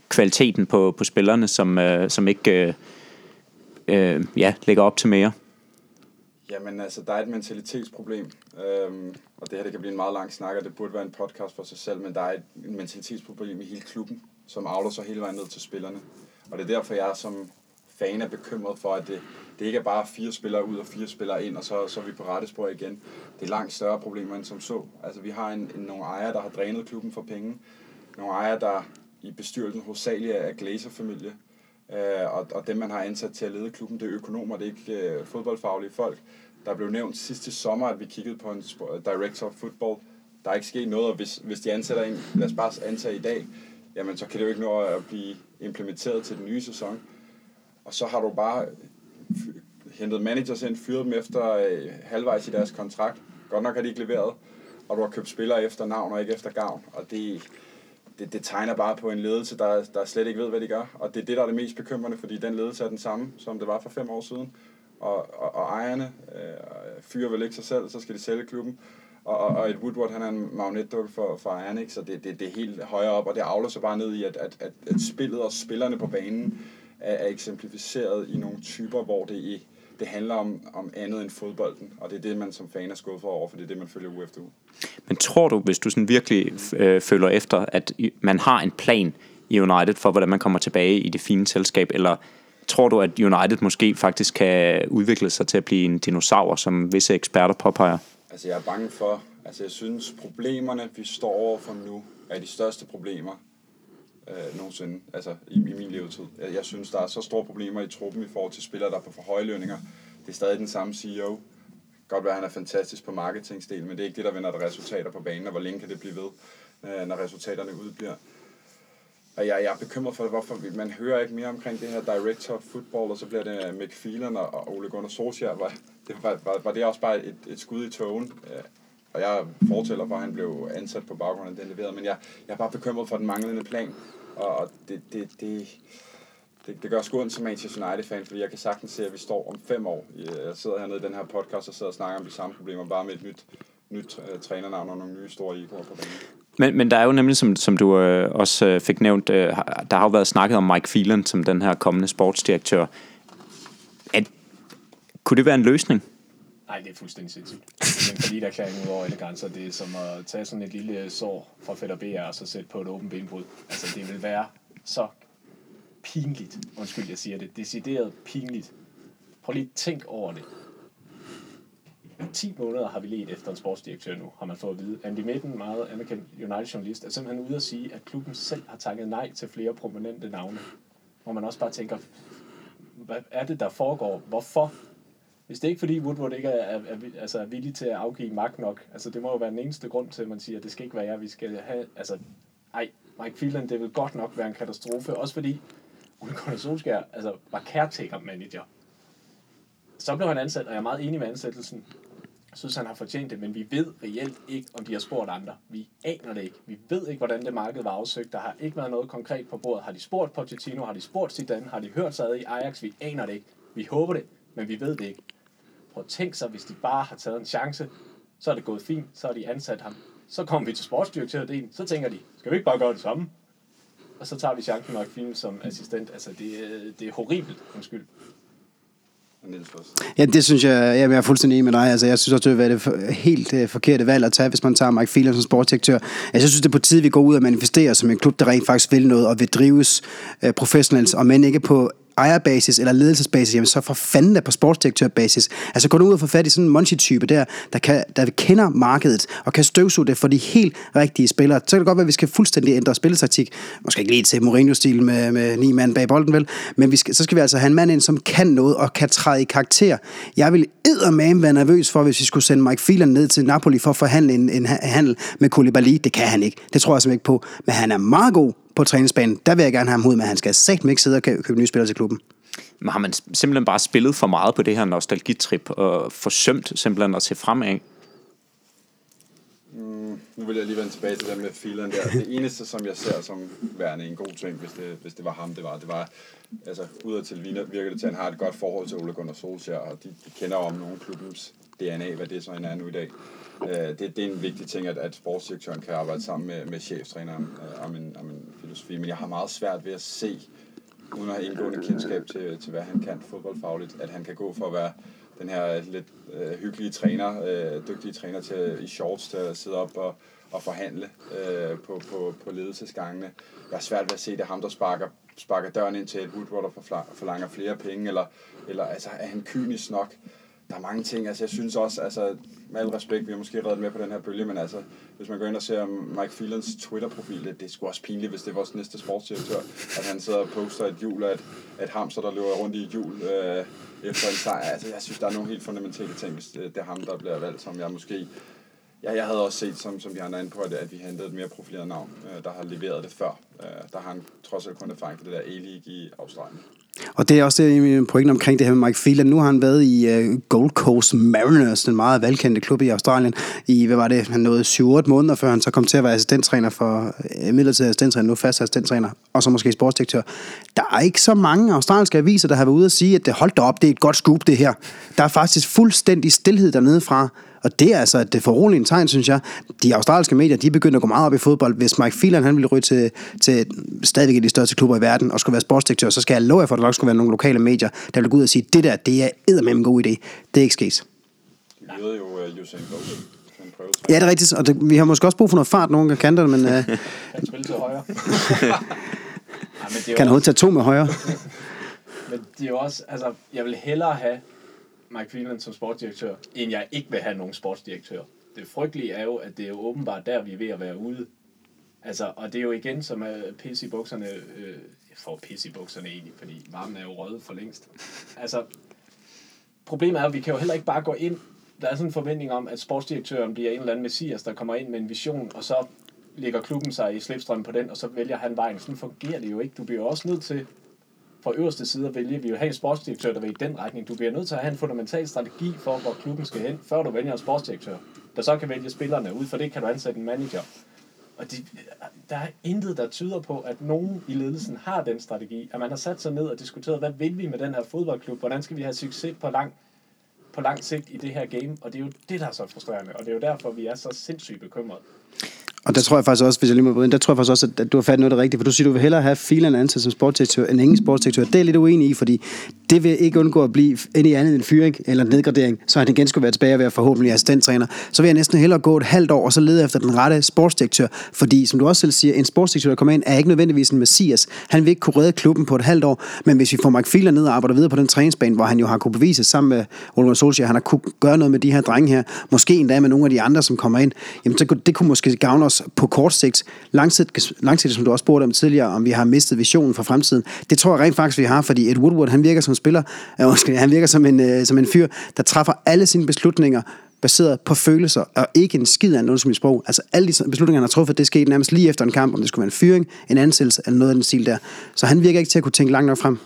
kvaliteten på, på spillerne, som, øh, som ikke øh, øh, ja, lægger op til mere? Jamen altså, der er et mentalitetsproblem, øhm, og det her det kan blive en meget lang snak, og det burde være en podcast for sig selv, men der er et mentalitetsproblem i hele klubben, som afler sig hele vejen ned til spillerne. Og det er derfor, jeg som fan er bekymret for, at det, det ikke er bare fire spillere ud og fire spillere ind, og så, så er vi på rette spor igen. Det er langt større problemer end som så. Altså, vi har en, en, nogle ejere, der har drænet klubben for penge. Nogle ejere, der i bestyrelsen hovedsageligt er Glazer-familie. Øh, og, og dem, man har ansat til at lede klubben, det er økonomer, det er ikke øh, fodboldfaglige folk. Der blev nævnt sidste sommer, at vi kiggede på en director of football. Der er ikke sket noget, og hvis, hvis de ansætter en, lad os bare antage i dag, jamen så kan det jo ikke nå at blive implementeret til den nye sæson. Og så har du bare øh, hentet managers ind, fyret dem efter øh, halvvejs i deres kontrakt. Godt nok har de ikke leveret, og du har købt spillere efter navn og ikke efter gavn. Og det, det, det tegner bare på en ledelse, der, der slet ikke ved, hvad de gør. Og det er det, der er det mest bekymrende, fordi den ledelse er den samme, som det var for fem år siden. Og, og, og ejerne øh, fyrer vel ikke sig selv, så skal de sælge klubben. Og, og, og et Woodward, han er en magnetdukke for, for ejerne, ikke? så det, det, det er helt højere op, og det afler sig bare ned i, at, at, at, at spillet og spillerne på banen er, er eksemplificeret i nogle typer, hvor det, i, det handler om, om andet end fodbolden. Og det er det, man som fan er skuffet over, for det er det, man følger uge efter uge. Men tror du, hvis du sådan virkelig øh, føler efter, at man har en plan i United for, hvordan man kommer tilbage i det fine selskab, eller tror du, at United måske faktisk kan udvikle sig til at blive en dinosaur, som visse eksperter påpeger? Altså, jeg er bange for... Altså, jeg synes, problemerne, vi står overfor nu, er de største problemer øh, nogensinde, altså i, i min levetid. Jeg, jeg synes, der er så store problemer i truppen i forhold til spillere, der er på for høje lønninger. Det er stadig den samme CEO. Godt være, at han er fantastisk på marketingsdel, men det er ikke det, der vender resultater på banen, og hvor længe kan det blive ved, øh, når resultaterne udbliver. Og jeg, jeg er bekymret for, hvorfor vi, man hører ikke mere omkring det her director of football, og så bliver det McPhelan og, og Ole Gunnar Solskjaer. Var, det, var, var, var det også bare et, et skud i togen? Øh, og jeg fortæller for, at han blev ansat på baggrund af det, han leverede. Men jeg, jeg er bare bekymret for den manglende plan. Og, det, det, det, det, det gør sgu ondt som Manchester United-fan, fordi jeg kan sagtens se, at vi står om fem år. Jeg sidder hernede i den her podcast og sidder og snakker om de samme problemer, bare med et nyt, nyt uh, trænernavn og nogle nye store ikoner på banen. Men, men der er jo nemlig, som, som du øh, også øh, fik nævnt, øh, der har jo været snakket om Mike Phelan som den her kommende sportsdirektør. At, kunne det være en løsning? Nej, det er fuldstændig sindssygt. Men fordi der kan ud over alle grænser. Det er som at tage sådan et lille sår fra Fætter BR og så sætte på et åbent benbrud. Altså, det vil være så pinligt. Undskyld, jeg siger det. Decideret pinligt. Prøv lige at tænk over det. 10 måneder har vi let efter en sportsdirektør nu, har man fået at vide. Andy Mitten, meget anerkendt United-journalist, er simpelthen ude at sige, at klubben selv har takket nej til flere prominente navne. Hvor man også bare tænker, hvad er det, der foregår? Hvorfor? Hvis det er ikke fordi Woodward ikke er, er, er, altså er villig til at afgive magt nok, altså det må jo være den eneste grund til, at man siger, at det skal ikke være jer, vi skal have, altså, ej, Mike Phelan, det vil godt nok være en katastrofe, også fordi Ole Gunnar Solskjaer, altså, var caretaker manager. Så blev han ansat, og jeg er meget enig med ansættelsen. Jeg synes, han har fortjent det, men vi ved reelt ikke, om de har spurgt andre. Vi aner det ikke. Vi ved ikke, hvordan det marked var afsøgt. Der har ikke været noget konkret på bordet. Har de spurgt Pochettino? Har de spurgt Zidane? Har de hørt sig ad i Ajax? Vi aner det ikke. Vi håber det, men vi ved det ikke. Prøv at tænke sig, hvis de bare har taget en chance, så er det gået fint, så har de ansat ham. Så kommer vi til sportsdirektørdelen, så tænker de, skal vi ikke bare gøre det samme? Og så tager vi chancen nok film som assistent. Altså, det, er- det er horribelt, undskyld. Og. Ja, det synes jeg, jamen, jeg er fuldstændig enig med dig. Altså, jeg synes også, det vil være det for- helt uh, forkerte valg at tage, hvis man tager Mike Phelan som sportsdirektør. Altså, jeg synes, det er på tide, vi går ud og manifesterer som en klub, der rent faktisk vil noget og vil drives uh, professionelt, og men ikke på ejerbasis eller ledelsesbasis, jamen så for fanden da på sportsdirektørbasis. Altså gå nu ud og få fat i sådan en Monchi-type der, der, kan, der kender markedet og kan støvsuge det for de helt rigtige spillere. Så kan det godt være, at vi skal fuldstændig ændre spilletaktik. Måske ikke lige til Mourinho-stil med, med ni mand bag bolden, vel? Men vi skal, så skal vi altså have en mand ind, som kan noget og kan træde i karakter. Jeg vil eddermame være nervøs for, hvis vi skulle sende Mike Phelan ned til Napoli for at forhandle en, en handel med Koulibaly. Det kan han ikke. Det tror jeg simpelthen ikke på. Men han er meget god på træningsbanen. Der vil jeg gerne have ham ud, men han skal sagt ikke sidde og købe nye spillere til klubben. Men har man simpelthen bare spillet for meget på det her nostalgitrip og forsømt simpelthen at se fremad? Mm, nu vil jeg lige vende tilbage til det med fileren der. Det eneste, som jeg ser som værende en god ting, hvis det, hvis det var ham, det var, det var, altså udadtil virker det til, at han har et godt forhold til Ole Gunnar Solskjaer, og de, de kender om nogle klubbens DNA, hvad det så end er nu i dag øh, det, det er en vigtig ting, at, at sportsdirektøren kan arbejde sammen med, med cheftræneren øh, om, en, om en filosofi, men jeg har meget svært ved at se, uden at have indgående kendskab til, til hvad han kan fodboldfagligt, at han kan gå for at være den her lidt øh, hyggelige træner, øh, dygtige træner til, i shorts til at sidde op og, og forhandle øh, på, på, på ledelsesgangene. Jeg er svært ved at se, det er ham, der sparker, sparker døren ind til et Woodward og forlanger flere penge, eller, eller altså, er han kynisk nok? Der er mange ting, altså jeg synes også, altså med al respekt, vi har måske reddet med på den her bølge, men altså, hvis man går ind og ser Mike Phelans Twitter-profil, det, det er sgu også pinligt, hvis det er vores næste sportsdirektør, at han sidder og poster et hjul af et, et hamster, der løber rundt i et hjul øh, efter en sejr. Altså, jeg synes, der er nogle helt fundamentale ting, hvis det, det er ham, der bliver valgt, som jeg måske... Ja, jeg havde også set, som, som vi andre inde på, at, at vi hentede et mere profileret navn, øh, der har leveret det før. Øh, der har han trods alt kun erfaring for det der A-League i Australien. Og det er også det, øh, min pointe omkring det her med Mike Phelan. Nu har han været i uh, Gold Coast Mariners, den meget velkendte klub i Australien, i, hvad var det, han nåede 7-8 måneder, før han så kom til at være assistenttræner for, uh, midlertidig assistenttræner, nu fast assistenttræner, og så måske sportsdirektør. Der er ikke så mange australske aviser, der har været ude og sige, at det holdt op, det er et godt scoop, det her. Der er faktisk fuldstændig stillhed dernede fra, og det er altså et foruroligende tegn, synes jeg. De australske medier, de begynder at gå meget op i fodbold. Hvis Mike Phelan, han ville ryge til, til stadigvæk de største klubber i verden, og skulle være sportsdirektør, så skal jeg love jer for, at der nok skulle være nogle lokale medier, der vil gå ud og sige, det der, det er med en god idé. Det er ikke sket. De ved jo uh, Usain Bolt. Ja, det er rigtigt, og det, vi har måske også brug for noget fart nogle af kanterne, men... Uh, han spiller til højre. ja, men det kan han tage to med højre? men det er jo også, altså, jeg vil hellere have Mike Phelan som sportsdirektør, end jeg ikke vil have nogen sportsdirektør. Det frygtelige er jo, at det er jo åbenbart der, vi er ved at være ude. Altså, og det er jo igen, som er pisse i bukserne, øh, jeg får pisse i bukserne egentlig, fordi varmen er jo røget for længst. Altså, problemet er, at vi kan jo heller ikke bare gå ind, der er sådan en forventning om, at sportsdirektøren bliver en eller anden messias, der kommer ind med en vision, og så lægger klubben sig i slipstrøm på den, og så vælger han vejen. Sådan fungerer det jo ikke. Du bliver også nødt til fra øverste side at vælge. Vi vil have en sportsdirektør, der vil i den retning. Du bliver nødt til at have en fundamental strategi for, hvor klubben skal hen, før du vælger en sportsdirektør, der så kan vælge spillerne. Ud for det kan du ansætte en manager. Og de, der er intet, der tyder på, at nogen i ledelsen har den strategi. At man har sat sig ned og diskuteret, hvad vil vi med den her fodboldklub? Hvordan skal vi have succes på lang, på lang sigt i det her game? Og det er jo det, der er så frustrerende. Og det er jo derfor, vi er så sindssygt bekymrede. Og der tror jeg faktisk også, hvis jeg lige må ind, der tror jeg faktisk også, at du har fat noget det rigtige, for du siger, du vil hellere have filen ansat som sportsdirektør end ingen sportsdirektør. Det er jeg lidt uenig i, fordi det vil ikke undgå at blive ind i andet end fyring eller nedgradering, så han igen skulle være tilbage og være forhåbentlig assistenttræner. Så vil jeg næsten hellere gå et halvt år og så lede efter den rette sportsdirektør, fordi som du også selv siger, en sportsdirektør, der kommer ind, er ikke nødvendigvis en messias. Han vil ikke kunne redde klubben på et halvt år, men hvis vi får Mark Filer ned og arbejder videre på den træningsbane, hvor han jo har kunne bevise sammen med Ole Solskjaer, han har kunne gøre noget med de her drenge her, måske endda med nogle af de andre, som kommer ind, jamen så det kunne måske gavne os på kort sigt. Langsigtet, langsigtet, som du også spurgte om tidligere, om vi har mistet visionen for fremtiden. Det tror jeg rent faktisk, vi har, fordi Ed Woodward, han virker som spiller, øh, han virker som en, øh, som en fyr, der træffer alle sine beslutninger baseret på følelser, og ikke en skid af noget som i sprog. Altså alle de beslutninger, han har truffet, det skete nærmest lige efter en kamp, om det skulle være en fyring, en ansættelse eller noget af den stil der. Så han virker ikke til at kunne tænke langt nok frem.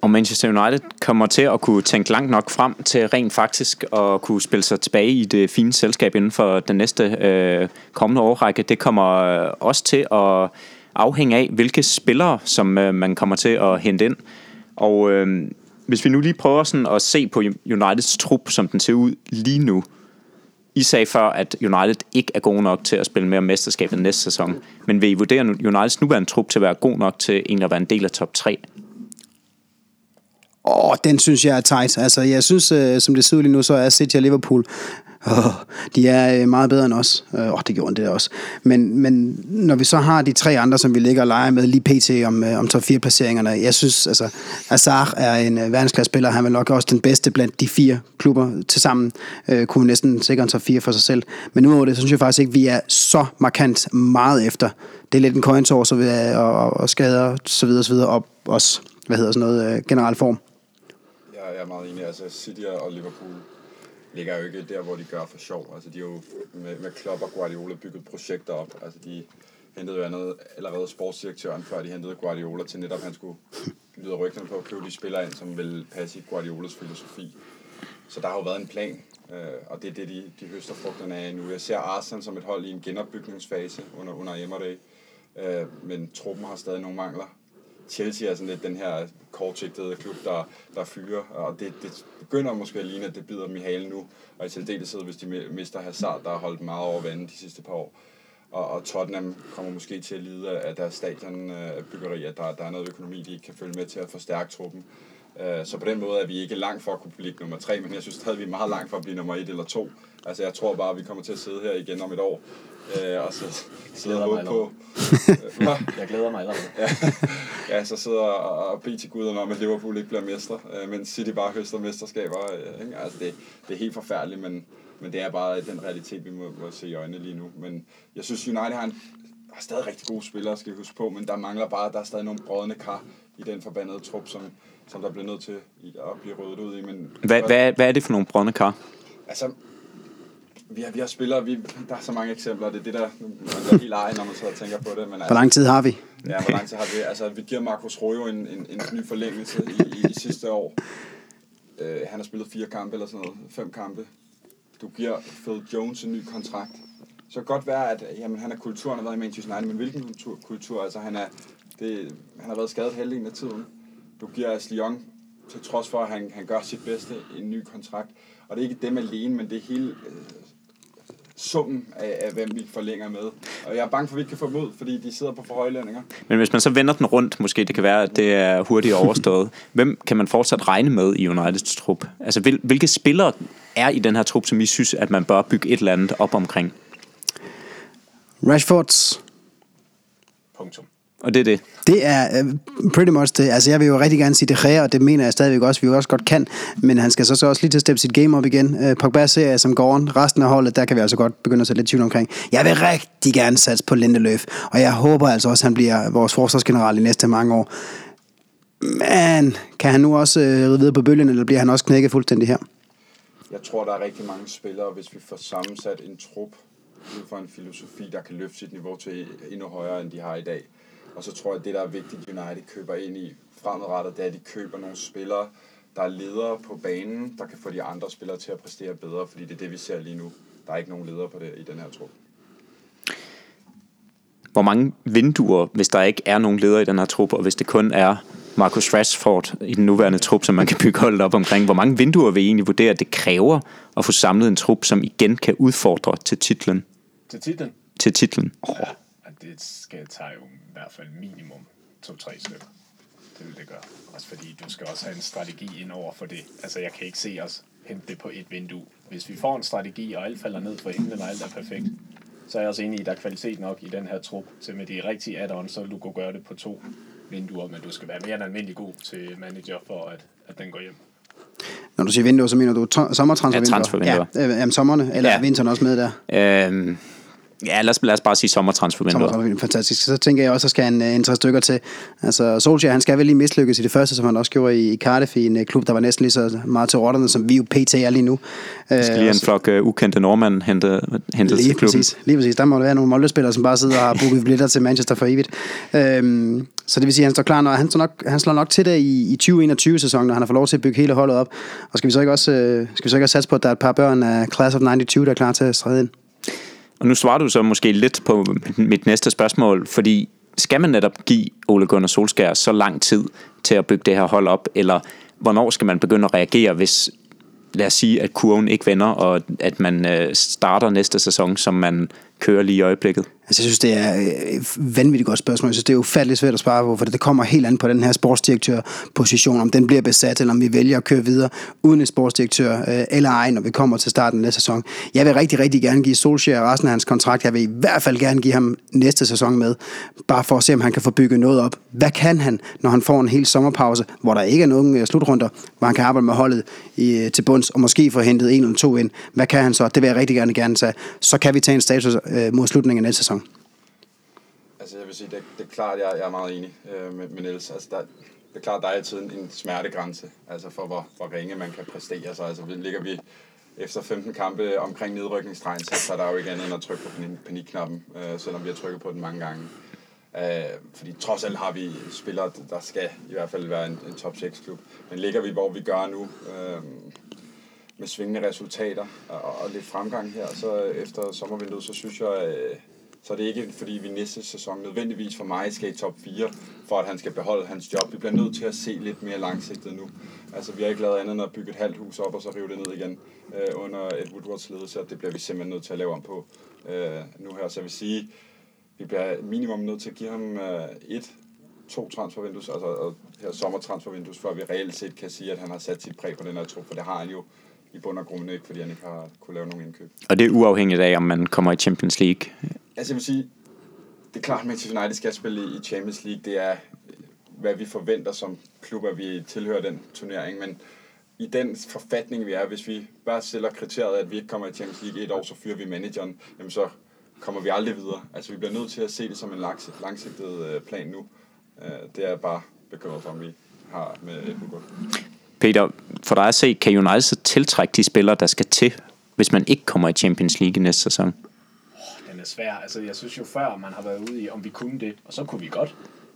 Og Manchester United kommer til at kunne tænke langt nok frem til rent faktisk at kunne spille sig tilbage i det fine selskab inden for den næste øh, kommende årrække. Det kommer øh, også til at afhænge af, hvilke spillere, som øh, man kommer til at hente ind. Og øh, hvis vi nu lige prøver sådan at se på Uniteds trup, som den ser ud lige nu. I sagde før, at United ikke er god nok til at spille mere mesterskabet næste sæson. Men vil I vurdere Uniteds nuværende trup til at være god nok til egentlig at være en del af top 3? Åh, den synes jeg er tight. Altså, jeg synes, øh, som det ser ud lige nu, så er City og Liverpool åh, de er øh, meget bedre end os. Øh, åh, det gjorde det også. Men, men når vi så har de tre andre, som vi ligger og leger med lige pt. om, øh, om top 4 placeringerne, jeg synes, altså, Azar er en øh, verdensklasse spiller. Han er nok også den bedste blandt de fire klubber til sammen. Øh, kunne næsten sikre en top 4 for sig selv. Men nu det, så synes jeg faktisk ikke, vi er så markant meget efter. Det er lidt en coin toss og, og, og skader, så videre, så videre, og os hvad hedder sådan noget, øh, generel form. Jeg, er meget enig. Altså City og Liverpool ligger jo ikke der, hvor de gør for sjov. Altså de har jo med, med Klopp og Guardiola bygget projekter op. Altså de hentede jo andet, allerede sportsdirektøren, før de hentede Guardiola til netop, han skulle lyde rygterne på at købe de spillere ind, som vil passe i Guardiolas filosofi. Så der har jo været en plan, øh, og det er det, de, de høster frugterne af nu. Jeg ser Arsenal som et hold i en genopbygningsfase under, under Emery, øh, men truppen har stadig nogle mangler. Chelsea er sådan lidt den her kortsigtede klub, der, der fyrer, og det, det begynder måske at ligne, at det bider dem i halen nu, og i særdeleshed, hvis de mister Hazard, der har holdt meget over vandet de sidste par år. Og, og Tottenham kommer måske til at lide af deres stadionbyggeri, at der, der er noget økonomi, de ikke kan følge med til at forstærke truppen. Øh, så på den måde er vi ikke langt for at kunne blive nummer tre, men jeg synes stadig, vi er meget langt for at blive nummer et eller to. Altså jeg tror bare, at vi kommer til at sidde her igen om et år, øh, og så sidde og håbe på... jeg glæder mig allerede. ja, ja, så sidder og, og bede til guderne om, at Liverpool ikke bliver mestre, øh, mens City bare høster mesterskaber. Øh, ikke? Altså det, det er helt forfærdeligt, men, men det er bare den realitet, vi må, må se i øjnene lige nu. Men jeg synes, United har, en, har stadig rigtig gode spillere, skal vi huske på, men der mangler bare, der er stadig nogle brødende kar i den forbandede trup, som, som der bliver nødt til at blive ryddet ud i. Men, hvad, hvad, hvad er det for nogle brødende kar? Altså, vi har, vi har spillere, vi, der er så mange eksempler, det er det der, bliver helt ej, når man sidder og tænker på det. Men altså, hvor lang tid har vi? Ja, hvor lang tid har vi? Altså, vi giver Marcus Rojo en, en, en ny forlængelse i, i, i sidste år. Uh, han har spillet fire kampe eller sådan noget, fem kampe. Du giver Phil Jones en ny kontrakt. Så kan godt være, at jamen, han er kulturen, har været i Manchester United, men hvilken kultur? kultur? Altså, han, er, det, han har været skadet halvdelen af tiden. Du giver Ashley Young, til trods for, at han, han gør sit bedste, en ny kontrakt. Og det er ikke dem alene, men det er hele øh, summen af, af, hvem vi forlænger med. Og jeg er bange for, at vi ikke kan få dem ud, fordi de sidder på for høje lønninger. Men hvis man så vender den rundt, måske det kan være, at det er hurtigt overstået. hvem kan man fortsat regne med i Uniteds trup? Altså, hvil, hvilke spillere er i den her trup, som I synes, at man bør bygge et eller andet op omkring? Rashfords. Punktum. Og det er det? Det er uh, pretty much det. Altså, jeg vil jo rigtig gerne sige det her, og det mener jeg stadigvæk også, vi jo også godt kan. Men han skal så, så også lige til at steppe sit game op igen. Uh, Pogba ser jeg som gården. Resten af holdet, der kan vi altså godt begynde at sætte lidt tvivl omkring. Jeg vil rigtig gerne satse på Lindeløf, og jeg håber altså også, at han bliver vores forsvarsgeneral i næste mange år. Men kan han nu også uh, ride videre på bølgen, eller bliver han også knækket fuldstændig her? Jeg tror, der er rigtig mange spillere, hvis vi får sammensat en trup ud fra en filosofi, der kan løfte sit niveau til endnu højere, end de har i dag. Og så tror jeg, at det, der er vigtigt, United køber ind i fremadrettet, det er, at de køber nogle spillere, der er ledere på banen, der kan få de andre spillere til at præstere bedre, fordi det er det, vi ser lige nu. Der er ikke nogen ledere på det i den her trup. Hvor mange vinduer, hvis der ikke er nogen ledere i den her trup, og hvis det kun er Marcus Rashford i den nuværende trup, som man kan bygge holdet op omkring. Hvor mange vinduer vil I egentlig vurdere, at det kræver at få samlet en trup, som igen kan udfordre til titlen? Til titlen? Til titlen. Oh. Ja, det skal tage jo hvert fald minimum to-tre stykker. Det vil det gøre. Også fordi du skal også have en strategi ind over for det. Altså jeg kan ikke se os hente det på et vindue. Hvis vi får en strategi, og alt falder ned fra himlen, og alt er perfekt, så er jeg også enig i, at der er kvalitet nok i den her trup til med de rigtige add-ons, så vil du kunne gøre det på to vinduer, men du skal være mere end almindelig god til manager for, at, at den går hjem. Når du siger vinduer, så mener du sommertransfervinduer? Ja, transfervinduer. Ja, øh, jamen sommerne, eller ja. vinteren også med der? Øhm, Ja, lad os, lad os bare sige sommertransfervinduet. Sommertransfervinduet, fantastisk. Så tænker jeg også, at skal en, en tre stykker til. Altså, Solskjaer, han skal vel lige mislykkes i det første, som han også gjorde i, i Cardiff, i en uh, klub, der var næsten lige så meget til rotterne, som vi jo pt. er lige nu. Der skal lige en flok uh, ukendte nordmænd hente, hente lige til klubben. Præcis, lige præcis. Der må være nogle Molde-spillere, som bare sidder og har booket billetter til Manchester for evigt. Øhm, så det vil sige, at han står klar, når han, står nok, han slår nok til det i, i 2021-sæsonen, når han har fået lov til at bygge hele holdet op. Og skal vi så ikke også, øh, skal vi så ikke også satse på, at der er et par børn af Class of 92, der er klar til at stræde ind? Og nu svarer du så måske lidt på mit næste spørgsmål, fordi skal man netop give Ole Gunnar Solskjaer så lang tid til at bygge det her hold op, eller hvornår skal man begynde at reagere, hvis lad os sige, at kurven ikke vender, og at man øh, starter næste sæson, som man kører lige i øjeblikket? Altså, jeg synes, det er et vanvittigt godt spørgsmål. Jeg synes, det er ufatteligt svært at svare på, for det kommer helt an på den her sportsdirektørposition, om den bliver besat, eller om vi vælger at køre videre uden en sportsdirektør øh, eller ej, når vi kommer til starten af næste sæson. Jeg vil rigtig, rigtig gerne give Solskjaer resten af hans kontrakt. Jeg vil i hvert fald gerne give ham næste sæson med, bare for at se, om han kan få bygget noget op. Hvad kan han, når han får en hel sommerpause, hvor der ikke er nogen øh, slutrunder, hvor han kan arbejde med holdet i, øh, til bunds, og måske få hentet en eller to ind? Hvad kan han så? Det vil jeg rigtig gerne gerne tage. Så kan vi tage en status øh, mod slutningen af næste sæson. Altså jeg vil sige, det, det er klart, jeg, jeg er meget enig øh, med, med Niels. Altså, der, det er klart, der er altid en, en smertegrænse, altså for hvor, hvor ringe man kan præstere. sig. altså, ligger vi efter 15 kampe omkring nedrykningsstregen, så, så er der jo ikke andet end at trykke på panikknappen, øh, selvom vi har trykket på den mange gange. Øh, fordi trods alt har vi spillere, der skal i hvert fald være en, en top 6-klub. Men ligger vi, hvor vi gør nu, øh, med svingende resultater og, og lidt fremgang her, så efter sommervinduet, så synes jeg, øh, så er det ikke, fordi vi næste sæson nødvendigvis for mig skal i top 4, for at han skal beholde hans job. Vi bliver nødt til at se lidt mere langsigtet nu. Altså, vi har ikke lavet andet end at bygge et halvt hus op, og så rive det ned igen øh, under et Woodwards ledelse, og det bliver vi simpelthen nødt til at lave om på øh, nu her. Så jeg vil sige, vi bliver minimum nødt til at give ham øh, et, to transfervindues, altså her sommertransfervindues, før vi reelt set kan sige, at han har sat sit præg på den her trup, for det har han jo i bund og grund ikke, fordi han ikke har kunne lave nogen indkøb. Og det er uafhængigt af, om man kommer i Champions League? Altså jeg vil sige, det er klart, at Manchester United skal spille i Champions League. Det er, hvad vi forventer som klub, at vi tilhører den turnering. Men i den forfatning, vi er, hvis vi bare stiller kriteriet, at vi ikke kommer i Champions League et år, så fyrer vi manageren, jamen så kommer vi aldrig videre. Altså vi bliver nødt til at se det som en langsigtet øh, plan nu. Øh, det er bare bekymret for, om vi har med et Peter, for dig at se, kan United så tiltrække de spillere, der skal til, hvis man ikke kommer i Champions League næste sæson? den er svær. Altså, jeg synes jo før, man har været ude i, om vi kunne det, og så kunne vi godt.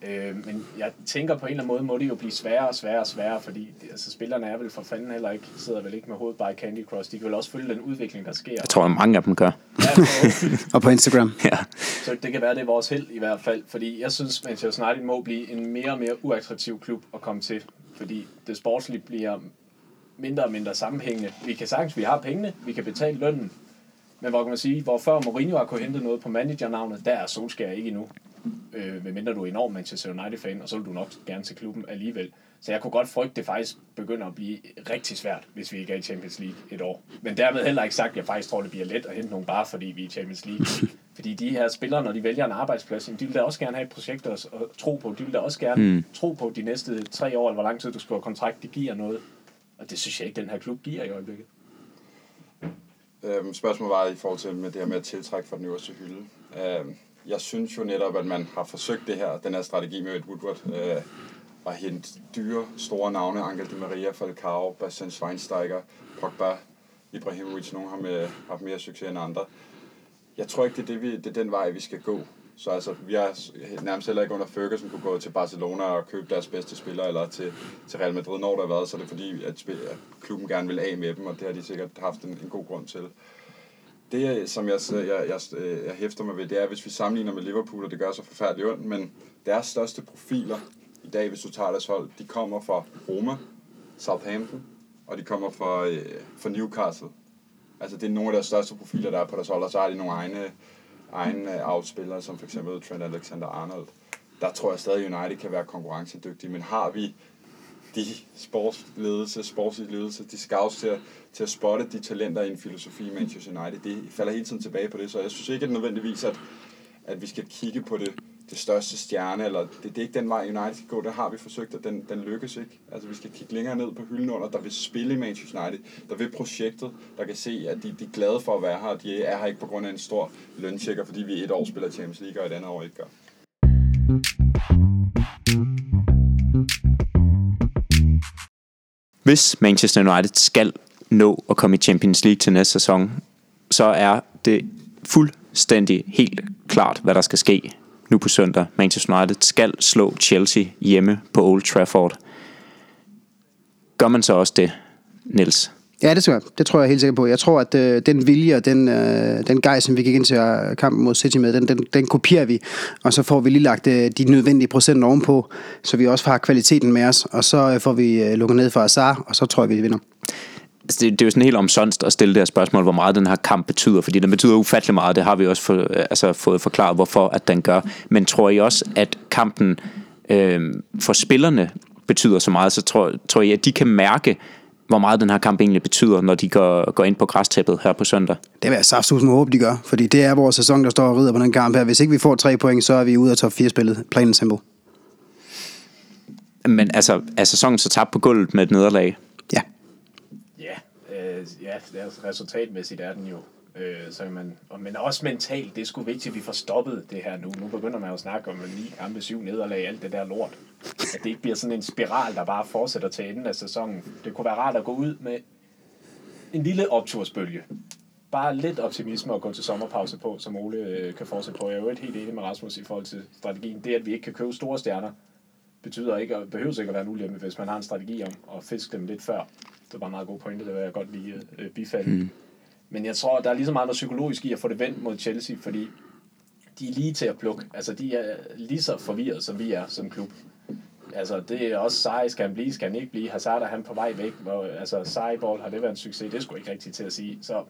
Øh, men jeg tænker på en eller anden måde, må det jo blive sværere og sværere og sværere, fordi altså, spillerne er vel for fanden heller ikke, sidder vel ikke med hovedet bare i Candy Crush. De kan vel også følge den udvikling, der sker. Jeg tror, at mange af dem gør. Ja, og på Instagram. Ja. Så det kan være, det er vores held i hvert fald, fordi jeg synes, Manchester United må blive en mere og mere uattraktiv klub at komme til, fordi det sportslige bliver mindre og mindre sammenhængende. Vi kan sagtens, vi har pengene, vi kan betale lønnen, men hvor kan man sige, hvor før Mourinho har kunnet hente noget på managernavnet, der er Solskjaer ikke endnu. Øh, medmindre du er enorm Manchester United-fan, og så vil du nok gerne til klubben alligevel. Så jeg kunne godt frygte, at det faktisk begynder at blive rigtig svært, hvis vi ikke er i Champions League et år. Men dermed heller ikke sagt, at jeg faktisk tror, det bliver let at hente nogen bare, fordi vi er i Champions League. Fordi de her spillere, når de vælger en arbejdsplads, de vil da også gerne have et projekt at tro på. De vil da også gerne mm. tro på de næste tre år, eller hvor lang tid du skal have kontrakt, det giver noget. Og det synes jeg ikke, den her klub giver i øjeblikket. Øhm, spørgsmålet var i forhold til med det her med at tiltrække fra den øverste hylde. Øhm, jeg synes jo netop, at man har forsøgt det her, den her strategi med et Woodward, øh, at hente dyre, store navne, Angel Di Maria, Falcao, Bastian Schweinsteiger, Pogba, Ibrahimovic, nogle har med, haft mere succes end andre. Jeg tror ikke, det er, det, vi, det er den vej, vi skal gå. Så altså, vi har nærmest heller ikke under Ferguson kunne gå til Barcelona og købe deres bedste spillere, eller til, til Real Madrid, når der har været, så er det fordi, at, at klubben gerne vil af med dem, og det har de sikkert haft en, en god grund til. Det, som jeg, jeg, jeg, jeg hæfter mig ved, det er, hvis vi sammenligner med Liverpool, og det gør så forfærdeligt ondt, men deres største profiler i dag, hvis du tager deres hold, de kommer fra Roma, Southampton, og de kommer fra, øh, fra Newcastle. Altså, det er nogle af deres største profiler, der er på deres hold, og så har de nogle egne egne øh, afspillere, som for eksempel Trent Alexander-Arnold, der tror jeg stadig, United kan være konkurrencedygtige, men har vi de sportsledelse, sportsledelse, de scouts til at, til at spotte de talenter i en filosofi i Manchester United, det falder hele tiden tilbage på det, så jeg synes ikke at nødvendigvis, at, at vi skal kigge på det det største stjerne, eller det, det er ikke den vej United skal gå, der har vi forsøgt, og den, den lykkes ikke. Altså vi skal kigge længere ned på hylden under, der vil spille i Manchester United, der vil projektet, der kan se, at de, de er glade for at være her, og de er her ikke på grund af en stor løntjekker, fordi vi et år spiller Champions League, og et andet år ikke gør. Hvis Manchester United skal nå at komme i Champions League til næste sæson, så er det fuldstændig helt klart, hvad der skal ske nu på søndag. Manchester United skal slå Chelsea hjemme på Old Trafford. Gør man så også det, Niels? Ja, det tror jeg. Det tror jeg helt sikkert på. Jeg tror, at øh, den vilje og den, øh, den gej, som vi gik ind til øh, kampen mod City med, den, den, den kopierer vi. Og så får vi lige lagt øh, de nødvendige procent ovenpå, så vi også har kvaliteten med os. Og så øh, får vi øh, lukket ned for Azar, og så tror jeg, vi vinder. Altså det, det er jo sådan helt omsonst at stille det her spørgsmål, hvor meget den her kamp betyder, fordi den betyder ufattelig meget, det har vi også for, altså fået forklaret, hvorfor at den gør. Men tror I også, at kampen øh, for spillerne betyder så meget, så tror, tror I, at de kan mærke, hvor meget den her kamp egentlig betyder, når de går, går ind på græstæppet her på søndag? Det vil jeg saftsus med håbe, de gør. Fordi det er vores sæson, der står og rider på den kamp her. Hvis ikke vi får tre point, så er vi ude af top 4 spillet. Plain and simple. Men altså, er sæsonen så tabt på gulvet med et nederlag? Øh, ja. Det er resultatmæssigt er den jo. Øh, så man, og, men også mentalt, det er sgu vigtigt, at vi får stoppet det her nu. Nu begynder man jo at snakke om ni kampe, syv nederlag, alt det der lort. At det ikke bliver sådan en spiral, der bare fortsætter til enden af sæsonen. Det kunne være rart at gå ud med en lille optursbølge. Bare lidt optimisme at gå til sommerpause på, som Ole øh, kan fortsætte på. Jeg er jo helt enig med Rasmus i forhold til strategien. Det, at vi ikke kan købe store stjerner, betyder ikke, og behøver ikke at være en ulempe, hvis man har en strategi om at fiske dem lidt før. Det var en meget god pointe, det vil jeg godt lige øh, bifalde. Mm. Men jeg tror, der er lige så meget noget psykologisk i at få det vendt mod Chelsea, fordi de er lige til at plukke. Altså, de er lige så forvirret, som vi er som klub. Altså, det er også sej, skal han blive, skal han ikke blive. Hazard er han på vej væk. Hvor, altså, sejbold, har det været en succes? Det skulle ikke rigtigt til at sige. Så,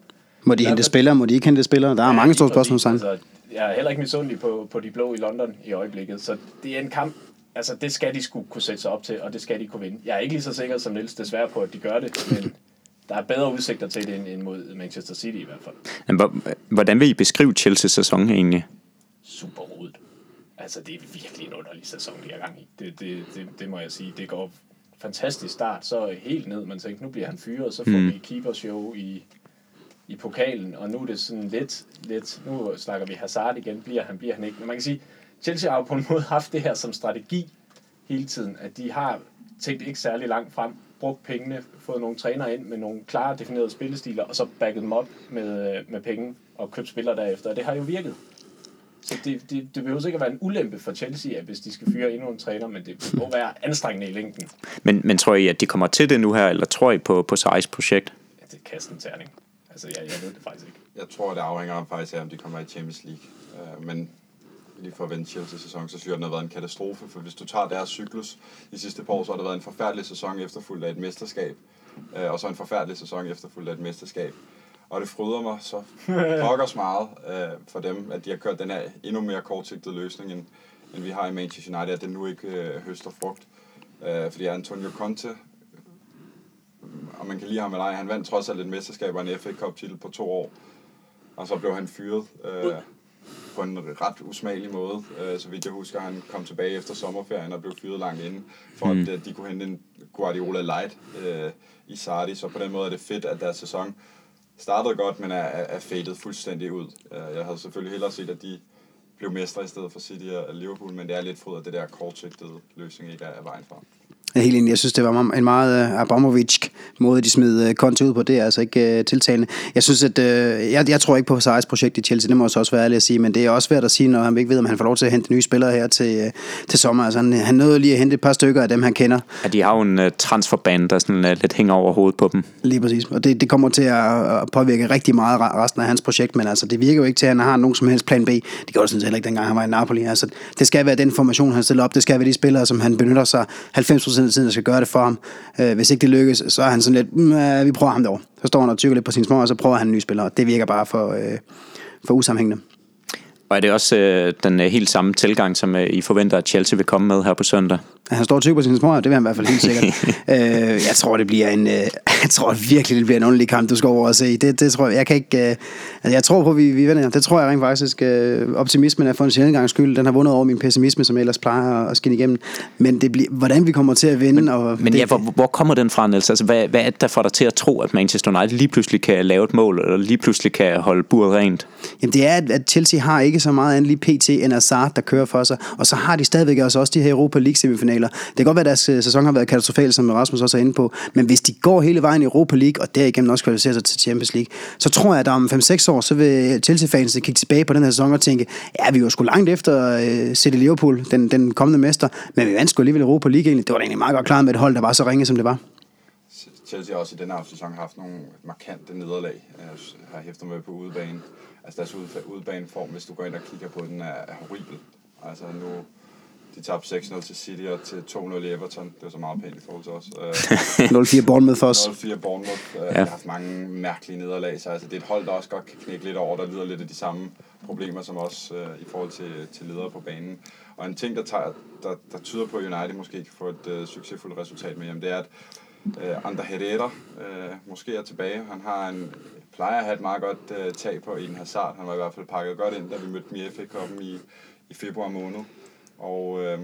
Må de hente spillere, må de ikke hente spillere? Der er Ja, mange store spørgsmål. Altså, jeg er heller ikke misundelig på, på de blå i London i øjeblikket, så det er en kamp, altså det skal de skulle kunne sætte sig op til, og det skal de kunne vinde. Jeg er ikke lige så sikker som Niels desværre på, at de gør det, men der er bedre udsigter til det end, end mod Manchester City i hvert fald. Men hvor- Hvordan vil I beskrive Chelsea's sæson egentlig? Super rodet. Altså det er virkelig en underlig sæson, de har gang i. Det, det, det, det må jeg sige. Det går fantastisk start, så helt ned. Man tænker, nu bliver han fyret, så får mm. vi keepershow i, i pokalen, og nu er det sådan lidt, lidt, nu snakker vi Hazard igen, bliver han, bliver han ikke. Men man kan sige, Chelsea har jo på en måde haft det her som strategi hele tiden, at de har tænkt ikke særlig langt frem, brugt pengene, fået nogle trænere ind med nogle klare definerede spillestiler, og så backet dem op med, med penge og købt spillere derefter, og det har jo virket. Så det, det, det behøver ikke at være en ulempe for Chelsea, at hvis de skal fyre endnu en træner, men det må være anstrengende i længden. Men, men tror I, at de kommer til det nu her, eller tror I på, på Sarris projekt? Ja, det er kasten terning. Altså, jeg, jeg ved det faktisk ikke. Jeg tror, det afhænger faktisk af, om de kommer i Champions League. Uh, men lige for at vende Chelsea-sæson, så synes jeg, den har været en katastrofe. For hvis du tager deres cyklus de sidste par år, så har det været en forfærdelig sæson efterfulgt af et mesterskab. Uh, og så en forfærdelig sæson efterfulgt af et mesterskab. Og det fryder mig så pokkers meget uh, for dem, at de har kørt den her endnu mere kortsigtede løsning, end, end vi har i Manchester United, at det nu ikke uh, høster frugt. Uh, fordi Antonio Conte, og man kan lide ham eller ej, han vandt trods alt et mesterskab og en FA Cup titel på to år. Og så blev han fyret øh, på en ret usmagelig måde. Øh, så vidt jeg husker, han kom tilbage efter sommerferien og blev fyret langt inden, for mm. at øh, de kunne hente en Guardiola Light øh, i Sardi. Så på den måde er det fedt, at deres sæson startede godt, men er, er, fadet fuldstændig ud. Øh, jeg havde selvfølgelig hellere set, at de blev mestre i stedet for City og Liverpool, men det er lidt fryd, at det der kortsigtede løsning ikke er vejen frem. Jeg er helt enig. Jeg synes, det var en meget uh, Abramovic måde, de smed Conte ud på. Det er altså ikke uh, tiltalende. Jeg synes, at uh, jeg, jeg tror ikke på Sarri's projekt i Chelsea. Det må jeg så også være ærlig at sige. Men det er også svært at sige, når han ikke ved, om han får lov til at hente nye spillere her til, uh, til sommer. Altså, han, han nåede lige at hente et par stykker af dem, han kender. Ja, de har jo en uh, transferband, der sådan, uh, lidt hænger over hovedet på dem. Lige præcis. Og det, det kommer til at, påvirke rigtig meget re- resten af hans projekt. Men altså, det virker jo ikke til, at han har nogen som helst plan B. Det gjorde det sådan set heller ikke, dengang han var i Napoli. Altså, det skal være den formation, han stiller op. Det skal være de spillere, som han benytter sig 90% af tiden, der skal gøre det for ham. Øh, hvis ikke det lykkes, så er han sådan lidt, mm, øh, vi prøver ham derovre. Så står han og tykker lidt på sin små, og så prøver han en ny spiller. Og det virker bare for, øh, for usammenhængende. Og er det også øh, den øh, helt samme tilgang, som øh, I forventer, at Chelsea vil komme med her på søndag? At Han står tykker på sine små, det vil han i hvert fald helt sikkert. øh, jeg tror, det bliver en, øh, jeg tror virkelig, det bliver en underlig kamp, du skal over og se. Det, det tror jeg, jeg kan ikke, øh, altså jeg tror på, vi, vi vinder. Det tror jeg rent faktisk. Øh, optimismen er for en sjældent gang skyld. Den har vundet over min pessimisme, som ellers plejer at skinne igennem. Men det bliver, hvordan vi kommer til at vinde. Men, og Men det, ja, hvor, hvor kommer den fra, Niels? Altså, hvad, hvad er det, der får dig til at tro, at Manchester United lige pludselig kan lave et mål, eller lige pludselig kan holde buret rent? Jamen det er, at- at Chelsea har ikke så meget andet lige PT end Hazard, der kører for sig. Og så har de stadigvæk også, også de her Europa League semifinaler. Det kan godt være, at deres øh, sæson har været katastrofal, som Rasmus også er inde på. Men hvis de går hele vejen i Europa League, og derigennem også kvalificerer sig til Champions League, så tror jeg, at om 5-6 år, så vil Chelsea-fans kigge tilbage på den her sæson og tænke, ja, vi var sgu langt efter øh, City Liverpool, den, den kommende mester, men vi vandt sgu alligevel Europa League egentlig. Det var da egentlig meget godt klaret med et hold, der var så ringe, som det var. Chelsea har også i den her sæson haft nogle markante nederlag. Øh, jeg har hæftet med på udebane. Altså deres ude- udebaneform, hvis du går ind og kigger på den, er horribel. Altså nu de tabte 6-0 til City og til 2-0 i Everton. Det var så meget pænt i forhold til os. Øh, 0-4 Bournemouth for os. 0-4 Bournemouth. Øh, Ja. har haft mange mærkelige nederlag, så altså, det er et hold, der også godt kan knække lidt over, der lider lidt af de samme problemer som os øh, i forhold til, til ledere på banen. Og en ting, der, tager, der, der tyder på, at United måske kan få et øh, succesfuldt resultat med hjem, det er, at øh, Ander Herrera øh, måske er tilbage. Han har en, plejer at have et meget godt øh, tag på en Hazard. Han var i hvert fald pakket godt ind, da vi mødte Cup'en i, i februar måned. Og øh,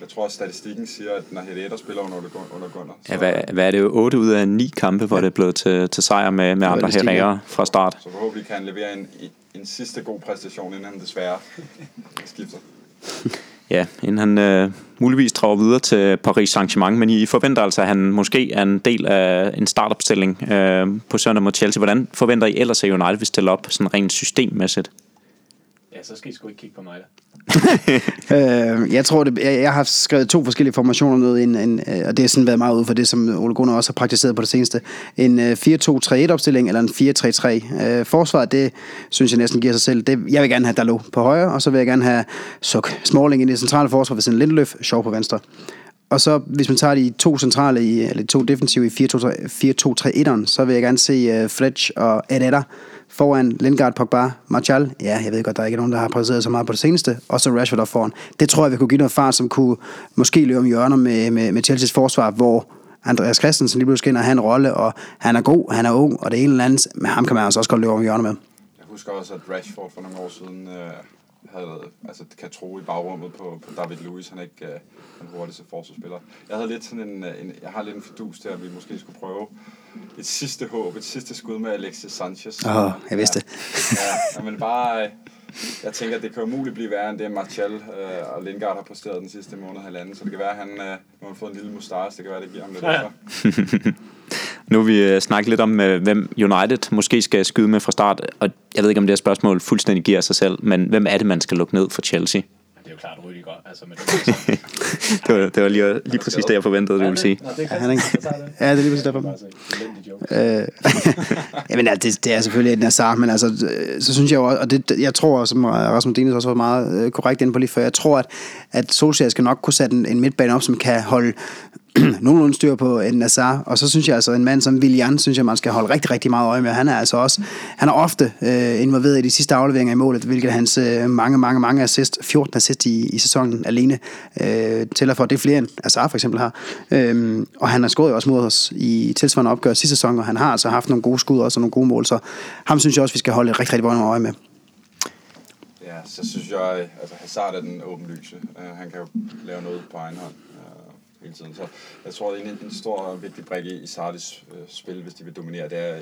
jeg tror, at statistikken siger, at når Herrera spiller under, under Gunnar, så, Ja, hvad, hvad er det jo? 8 ud af 9 kampe, hvor det er blevet til, til sejr med, med andre. Herrera fra start. så forhåbentlig kan han levere en, en sidste god præstation, inden han desværre skifter. Ja, inden han øh, muligvis drager videre til Paris Saint-Germain, men I forventer altså, at han måske er en del af en startopstilling øh, på søndag mod Chelsea. Hvordan forventer I ellers, at United vil stille op sådan rent systemmæssigt? Ja, så skal I sgu ikke kigge på mig da. Øh, jeg tror, det, jeg, jeg har skrevet to forskellige formationer ned, en, en, øh, og det har sådan været meget ud for det, som Ole Gunnar også har praktiseret på det seneste. En øh, 4-2-3-1 opstilling, eller en 4-3-3. Øh, forsvaret, det synes jeg næsten giver sig selv. Det, jeg vil gerne have Dalot på højre, og så vil jeg gerne have Suk Smalling i det centrale forsvar ved sådan Lindeløf, Sjov på venstre. Og så, hvis man tager de to centrale, i, eller de to defensive i 4-2-3-1'eren, så vil jeg gerne se uh, Fletch og Herrera foran Lindgaard, Pogba, Martial. Ja, jeg ved godt, der er ikke nogen, der har præsteret så meget på det seneste. Og så Rashford op foran. Det tror jeg, vi kunne give noget fart, som kunne måske løbe om hjørner med, med, med Chelsea's forsvar, hvor Andreas Christensen lige pludselig ind og have en rolle, og han er god, han er ung, og det ene eller andet, men ham kan man altså også godt løbe om hjørner med. Jeg husker også, at Rashford for nogle år siden øh, havde altså, kan tro i bagrummet på, på David Luiz. Han er ikke øh, den hurtigste forsvarsspiller. Jeg havde lidt sådan en, øh, en, jeg har lidt en fidus til, at vi måske skulle prøve et sidste håb, et sidste skud med Alexis Sanchez. Åh, jeg vidste det. Ja, ja, men bare, jeg tænker, at det kan umuligt blive værre end det, Martial øh, og Lingard har præsteret den sidste måned halvanden. Så det kan være, at han øh, nu har han fået en lille mustache. Det kan være, det giver ham lidt Ja. ekstra. Nu vi øh, snakket lidt om, øh, hvem United måske skal skyde med fra start, og jeg ved ikke, om det her spørgsmål fuldstændig giver sig selv, men hvem er det, man skal lukke ned for Chelsea? Det jo klart Rüdiger, altså med det. Det var, det var lige, lige præcis det, jeg forventede, du ville sige. Nå, det er Han ikke- Ja, det er lige præcis derfor. Øh, jamen, altså, det, det er selvfølgelig et Nazar, men altså, så synes jeg jo også, og det, jeg tror, som Rasmus Dines også var meget øh, korrekt inde på lige før, jeg tror, at, at Solskjaer skal nok kunne sætte en, en midtbane op, som kan holde nogenlunde styr på en Nazar, og så synes jeg altså, en mand som Willian, synes jeg, man skal holde rigtig, rigtig meget øje med. Han er altså også, han er ofte øh, involveret i de sidste afleveringer i målet, hvilket hans øh, mange, mange, mange assist, 14 assist i, i sæsonen alene, øh, tæller for. Det er flere end Azar for eksempel har. Øhm, og han har scoret også mod os i tilsvarende opgør sidste sæson, og han har altså haft nogle gode skud også, og nogle gode mål, så ham synes jeg også, vi skal holde rigtig, rigtig meget øje med. Ja, så synes jeg, altså Hazard er den åbenlyse. Uh, han kan jo lave noget på egen hånd hele tiden. Så jeg tror, det er en, en stor og vigtig brik i Sardis uh, spil, hvis de vil dominere. Det er,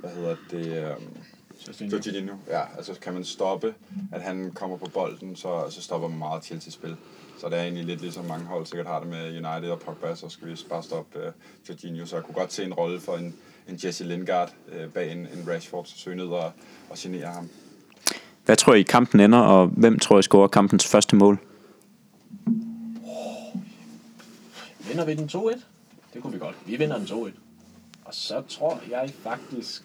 hvad hedder det, um, Jorginho. Ja, altså kan man stoppe, at han kommer på bolden, så, så stopper man meget Chelsea spil. Så det er egentlig lidt ligesom mange hold sikkert har det med United og Pogba, så skal vi bare stoppe uh, Jorginho. Så jeg kunne godt se en rolle for en, en Jesse Lingard uh, bag en, en Rashford, så søge ned og, og genere ham. Hvad tror I kampen ender, og hvem tror I scorer kampens første mål? Vinder vi den 2-1? Det kunne vi godt. Vi vinder den 2-1. Og så tror jeg faktisk...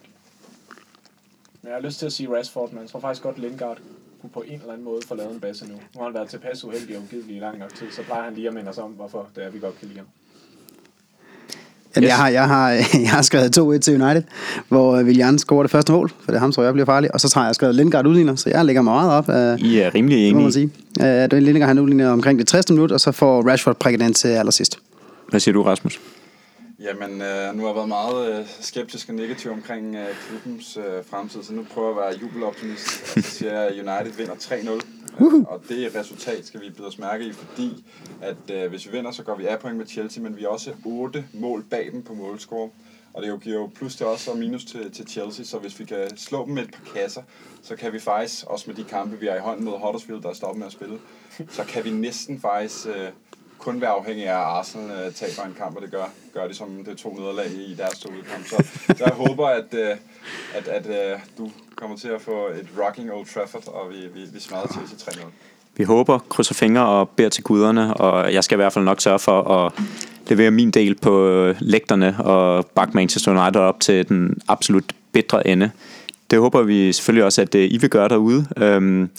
Jeg har lyst til at sige Rashford, men jeg tror faktisk godt, Lingard kunne på en eller anden måde få lavet en basse nu. Nu har han været tilpas uheldig og ugidelig i lang nok tid, så plejer han lige at minde os om, hvorfor det er, vi godt kan lide ham. Yes. Jeg, har, jeg, har, jeg har skrevet 2-1 til United, hvor Willian scorer det første mål, for det er ham, tror jeg bliver farlig. Og så har jeg skrevet Lindgaard udligner, så jeg lægger mig meget op. Uh, I er rimelig det må man enige. sige. Uh, er Lindgaard, han udligner omkring det 60. minut, og så får Rashford prikket den til allersidst. Hvad siger du, Rasmus? Jamen, øh, nu har jeg været meget øh, skeptisk og negativ omkring øh, klubbens øh, fremtid, så nu prøver jeg at være jubeloptimist, og så siger jeg, at United vinder 3-0. Uh-huh. Og det resultat skal vi byde os mærke i, fordi at øh, hvis vi vinder, så går vi af point med Chelsea, men vi er også 8 mål bag dem på målscore. Og det giver jo plus til os og minus til, til Chelsea, så hvis vi kan slå dem med et par kasser, så kan vi faktisk, også med de kampe, vi har i hånden mod Huddersfield, der er stoppet med at spille, så kan vi næsten faktisk øh, kun være afhængig af, at Arsenal øh, taber en kamp, og det gør, gør de som det to nederlag i deres to udkamp. Så, så jeg håber, at, øh, at, at øh, du kommer til at få et rocking Old Trafford, og vi, vi, vi smadrer til 3-0. Vi håber, krydser fingre og beder til guderne, og jeg skal i hvert fald nok sørge for at levere min del på øh, lægterne og bakke Manchester United op til den absolut bedre ende. Det håber vi selvfølgelig også, at øh, I vil gøre derude. Øhm,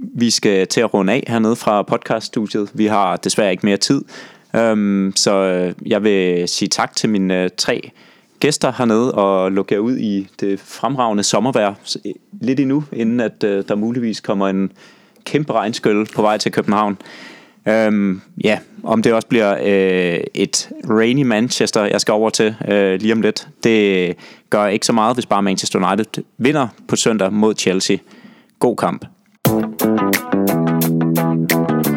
vi skal til at runde af hernede fra podcaststudiet. Vi har desværre ikke mere tid. Um, så øh, jeg vil sige tak til mine øh, tre gæster hernede og lukke jer ud i det fremragende sommervejr øh, lidt endnu, inden at uh, der muligvis kommer en kæmpe regnskyld på vej til København. Um, ja, om det også bliver uh, et rainy Manchester, jeg skal over til uh, lige om lidt, det gør ikke så meget, hvis bare Manchester United vinder på søndag mod Chelsea. God kamp. Thank you.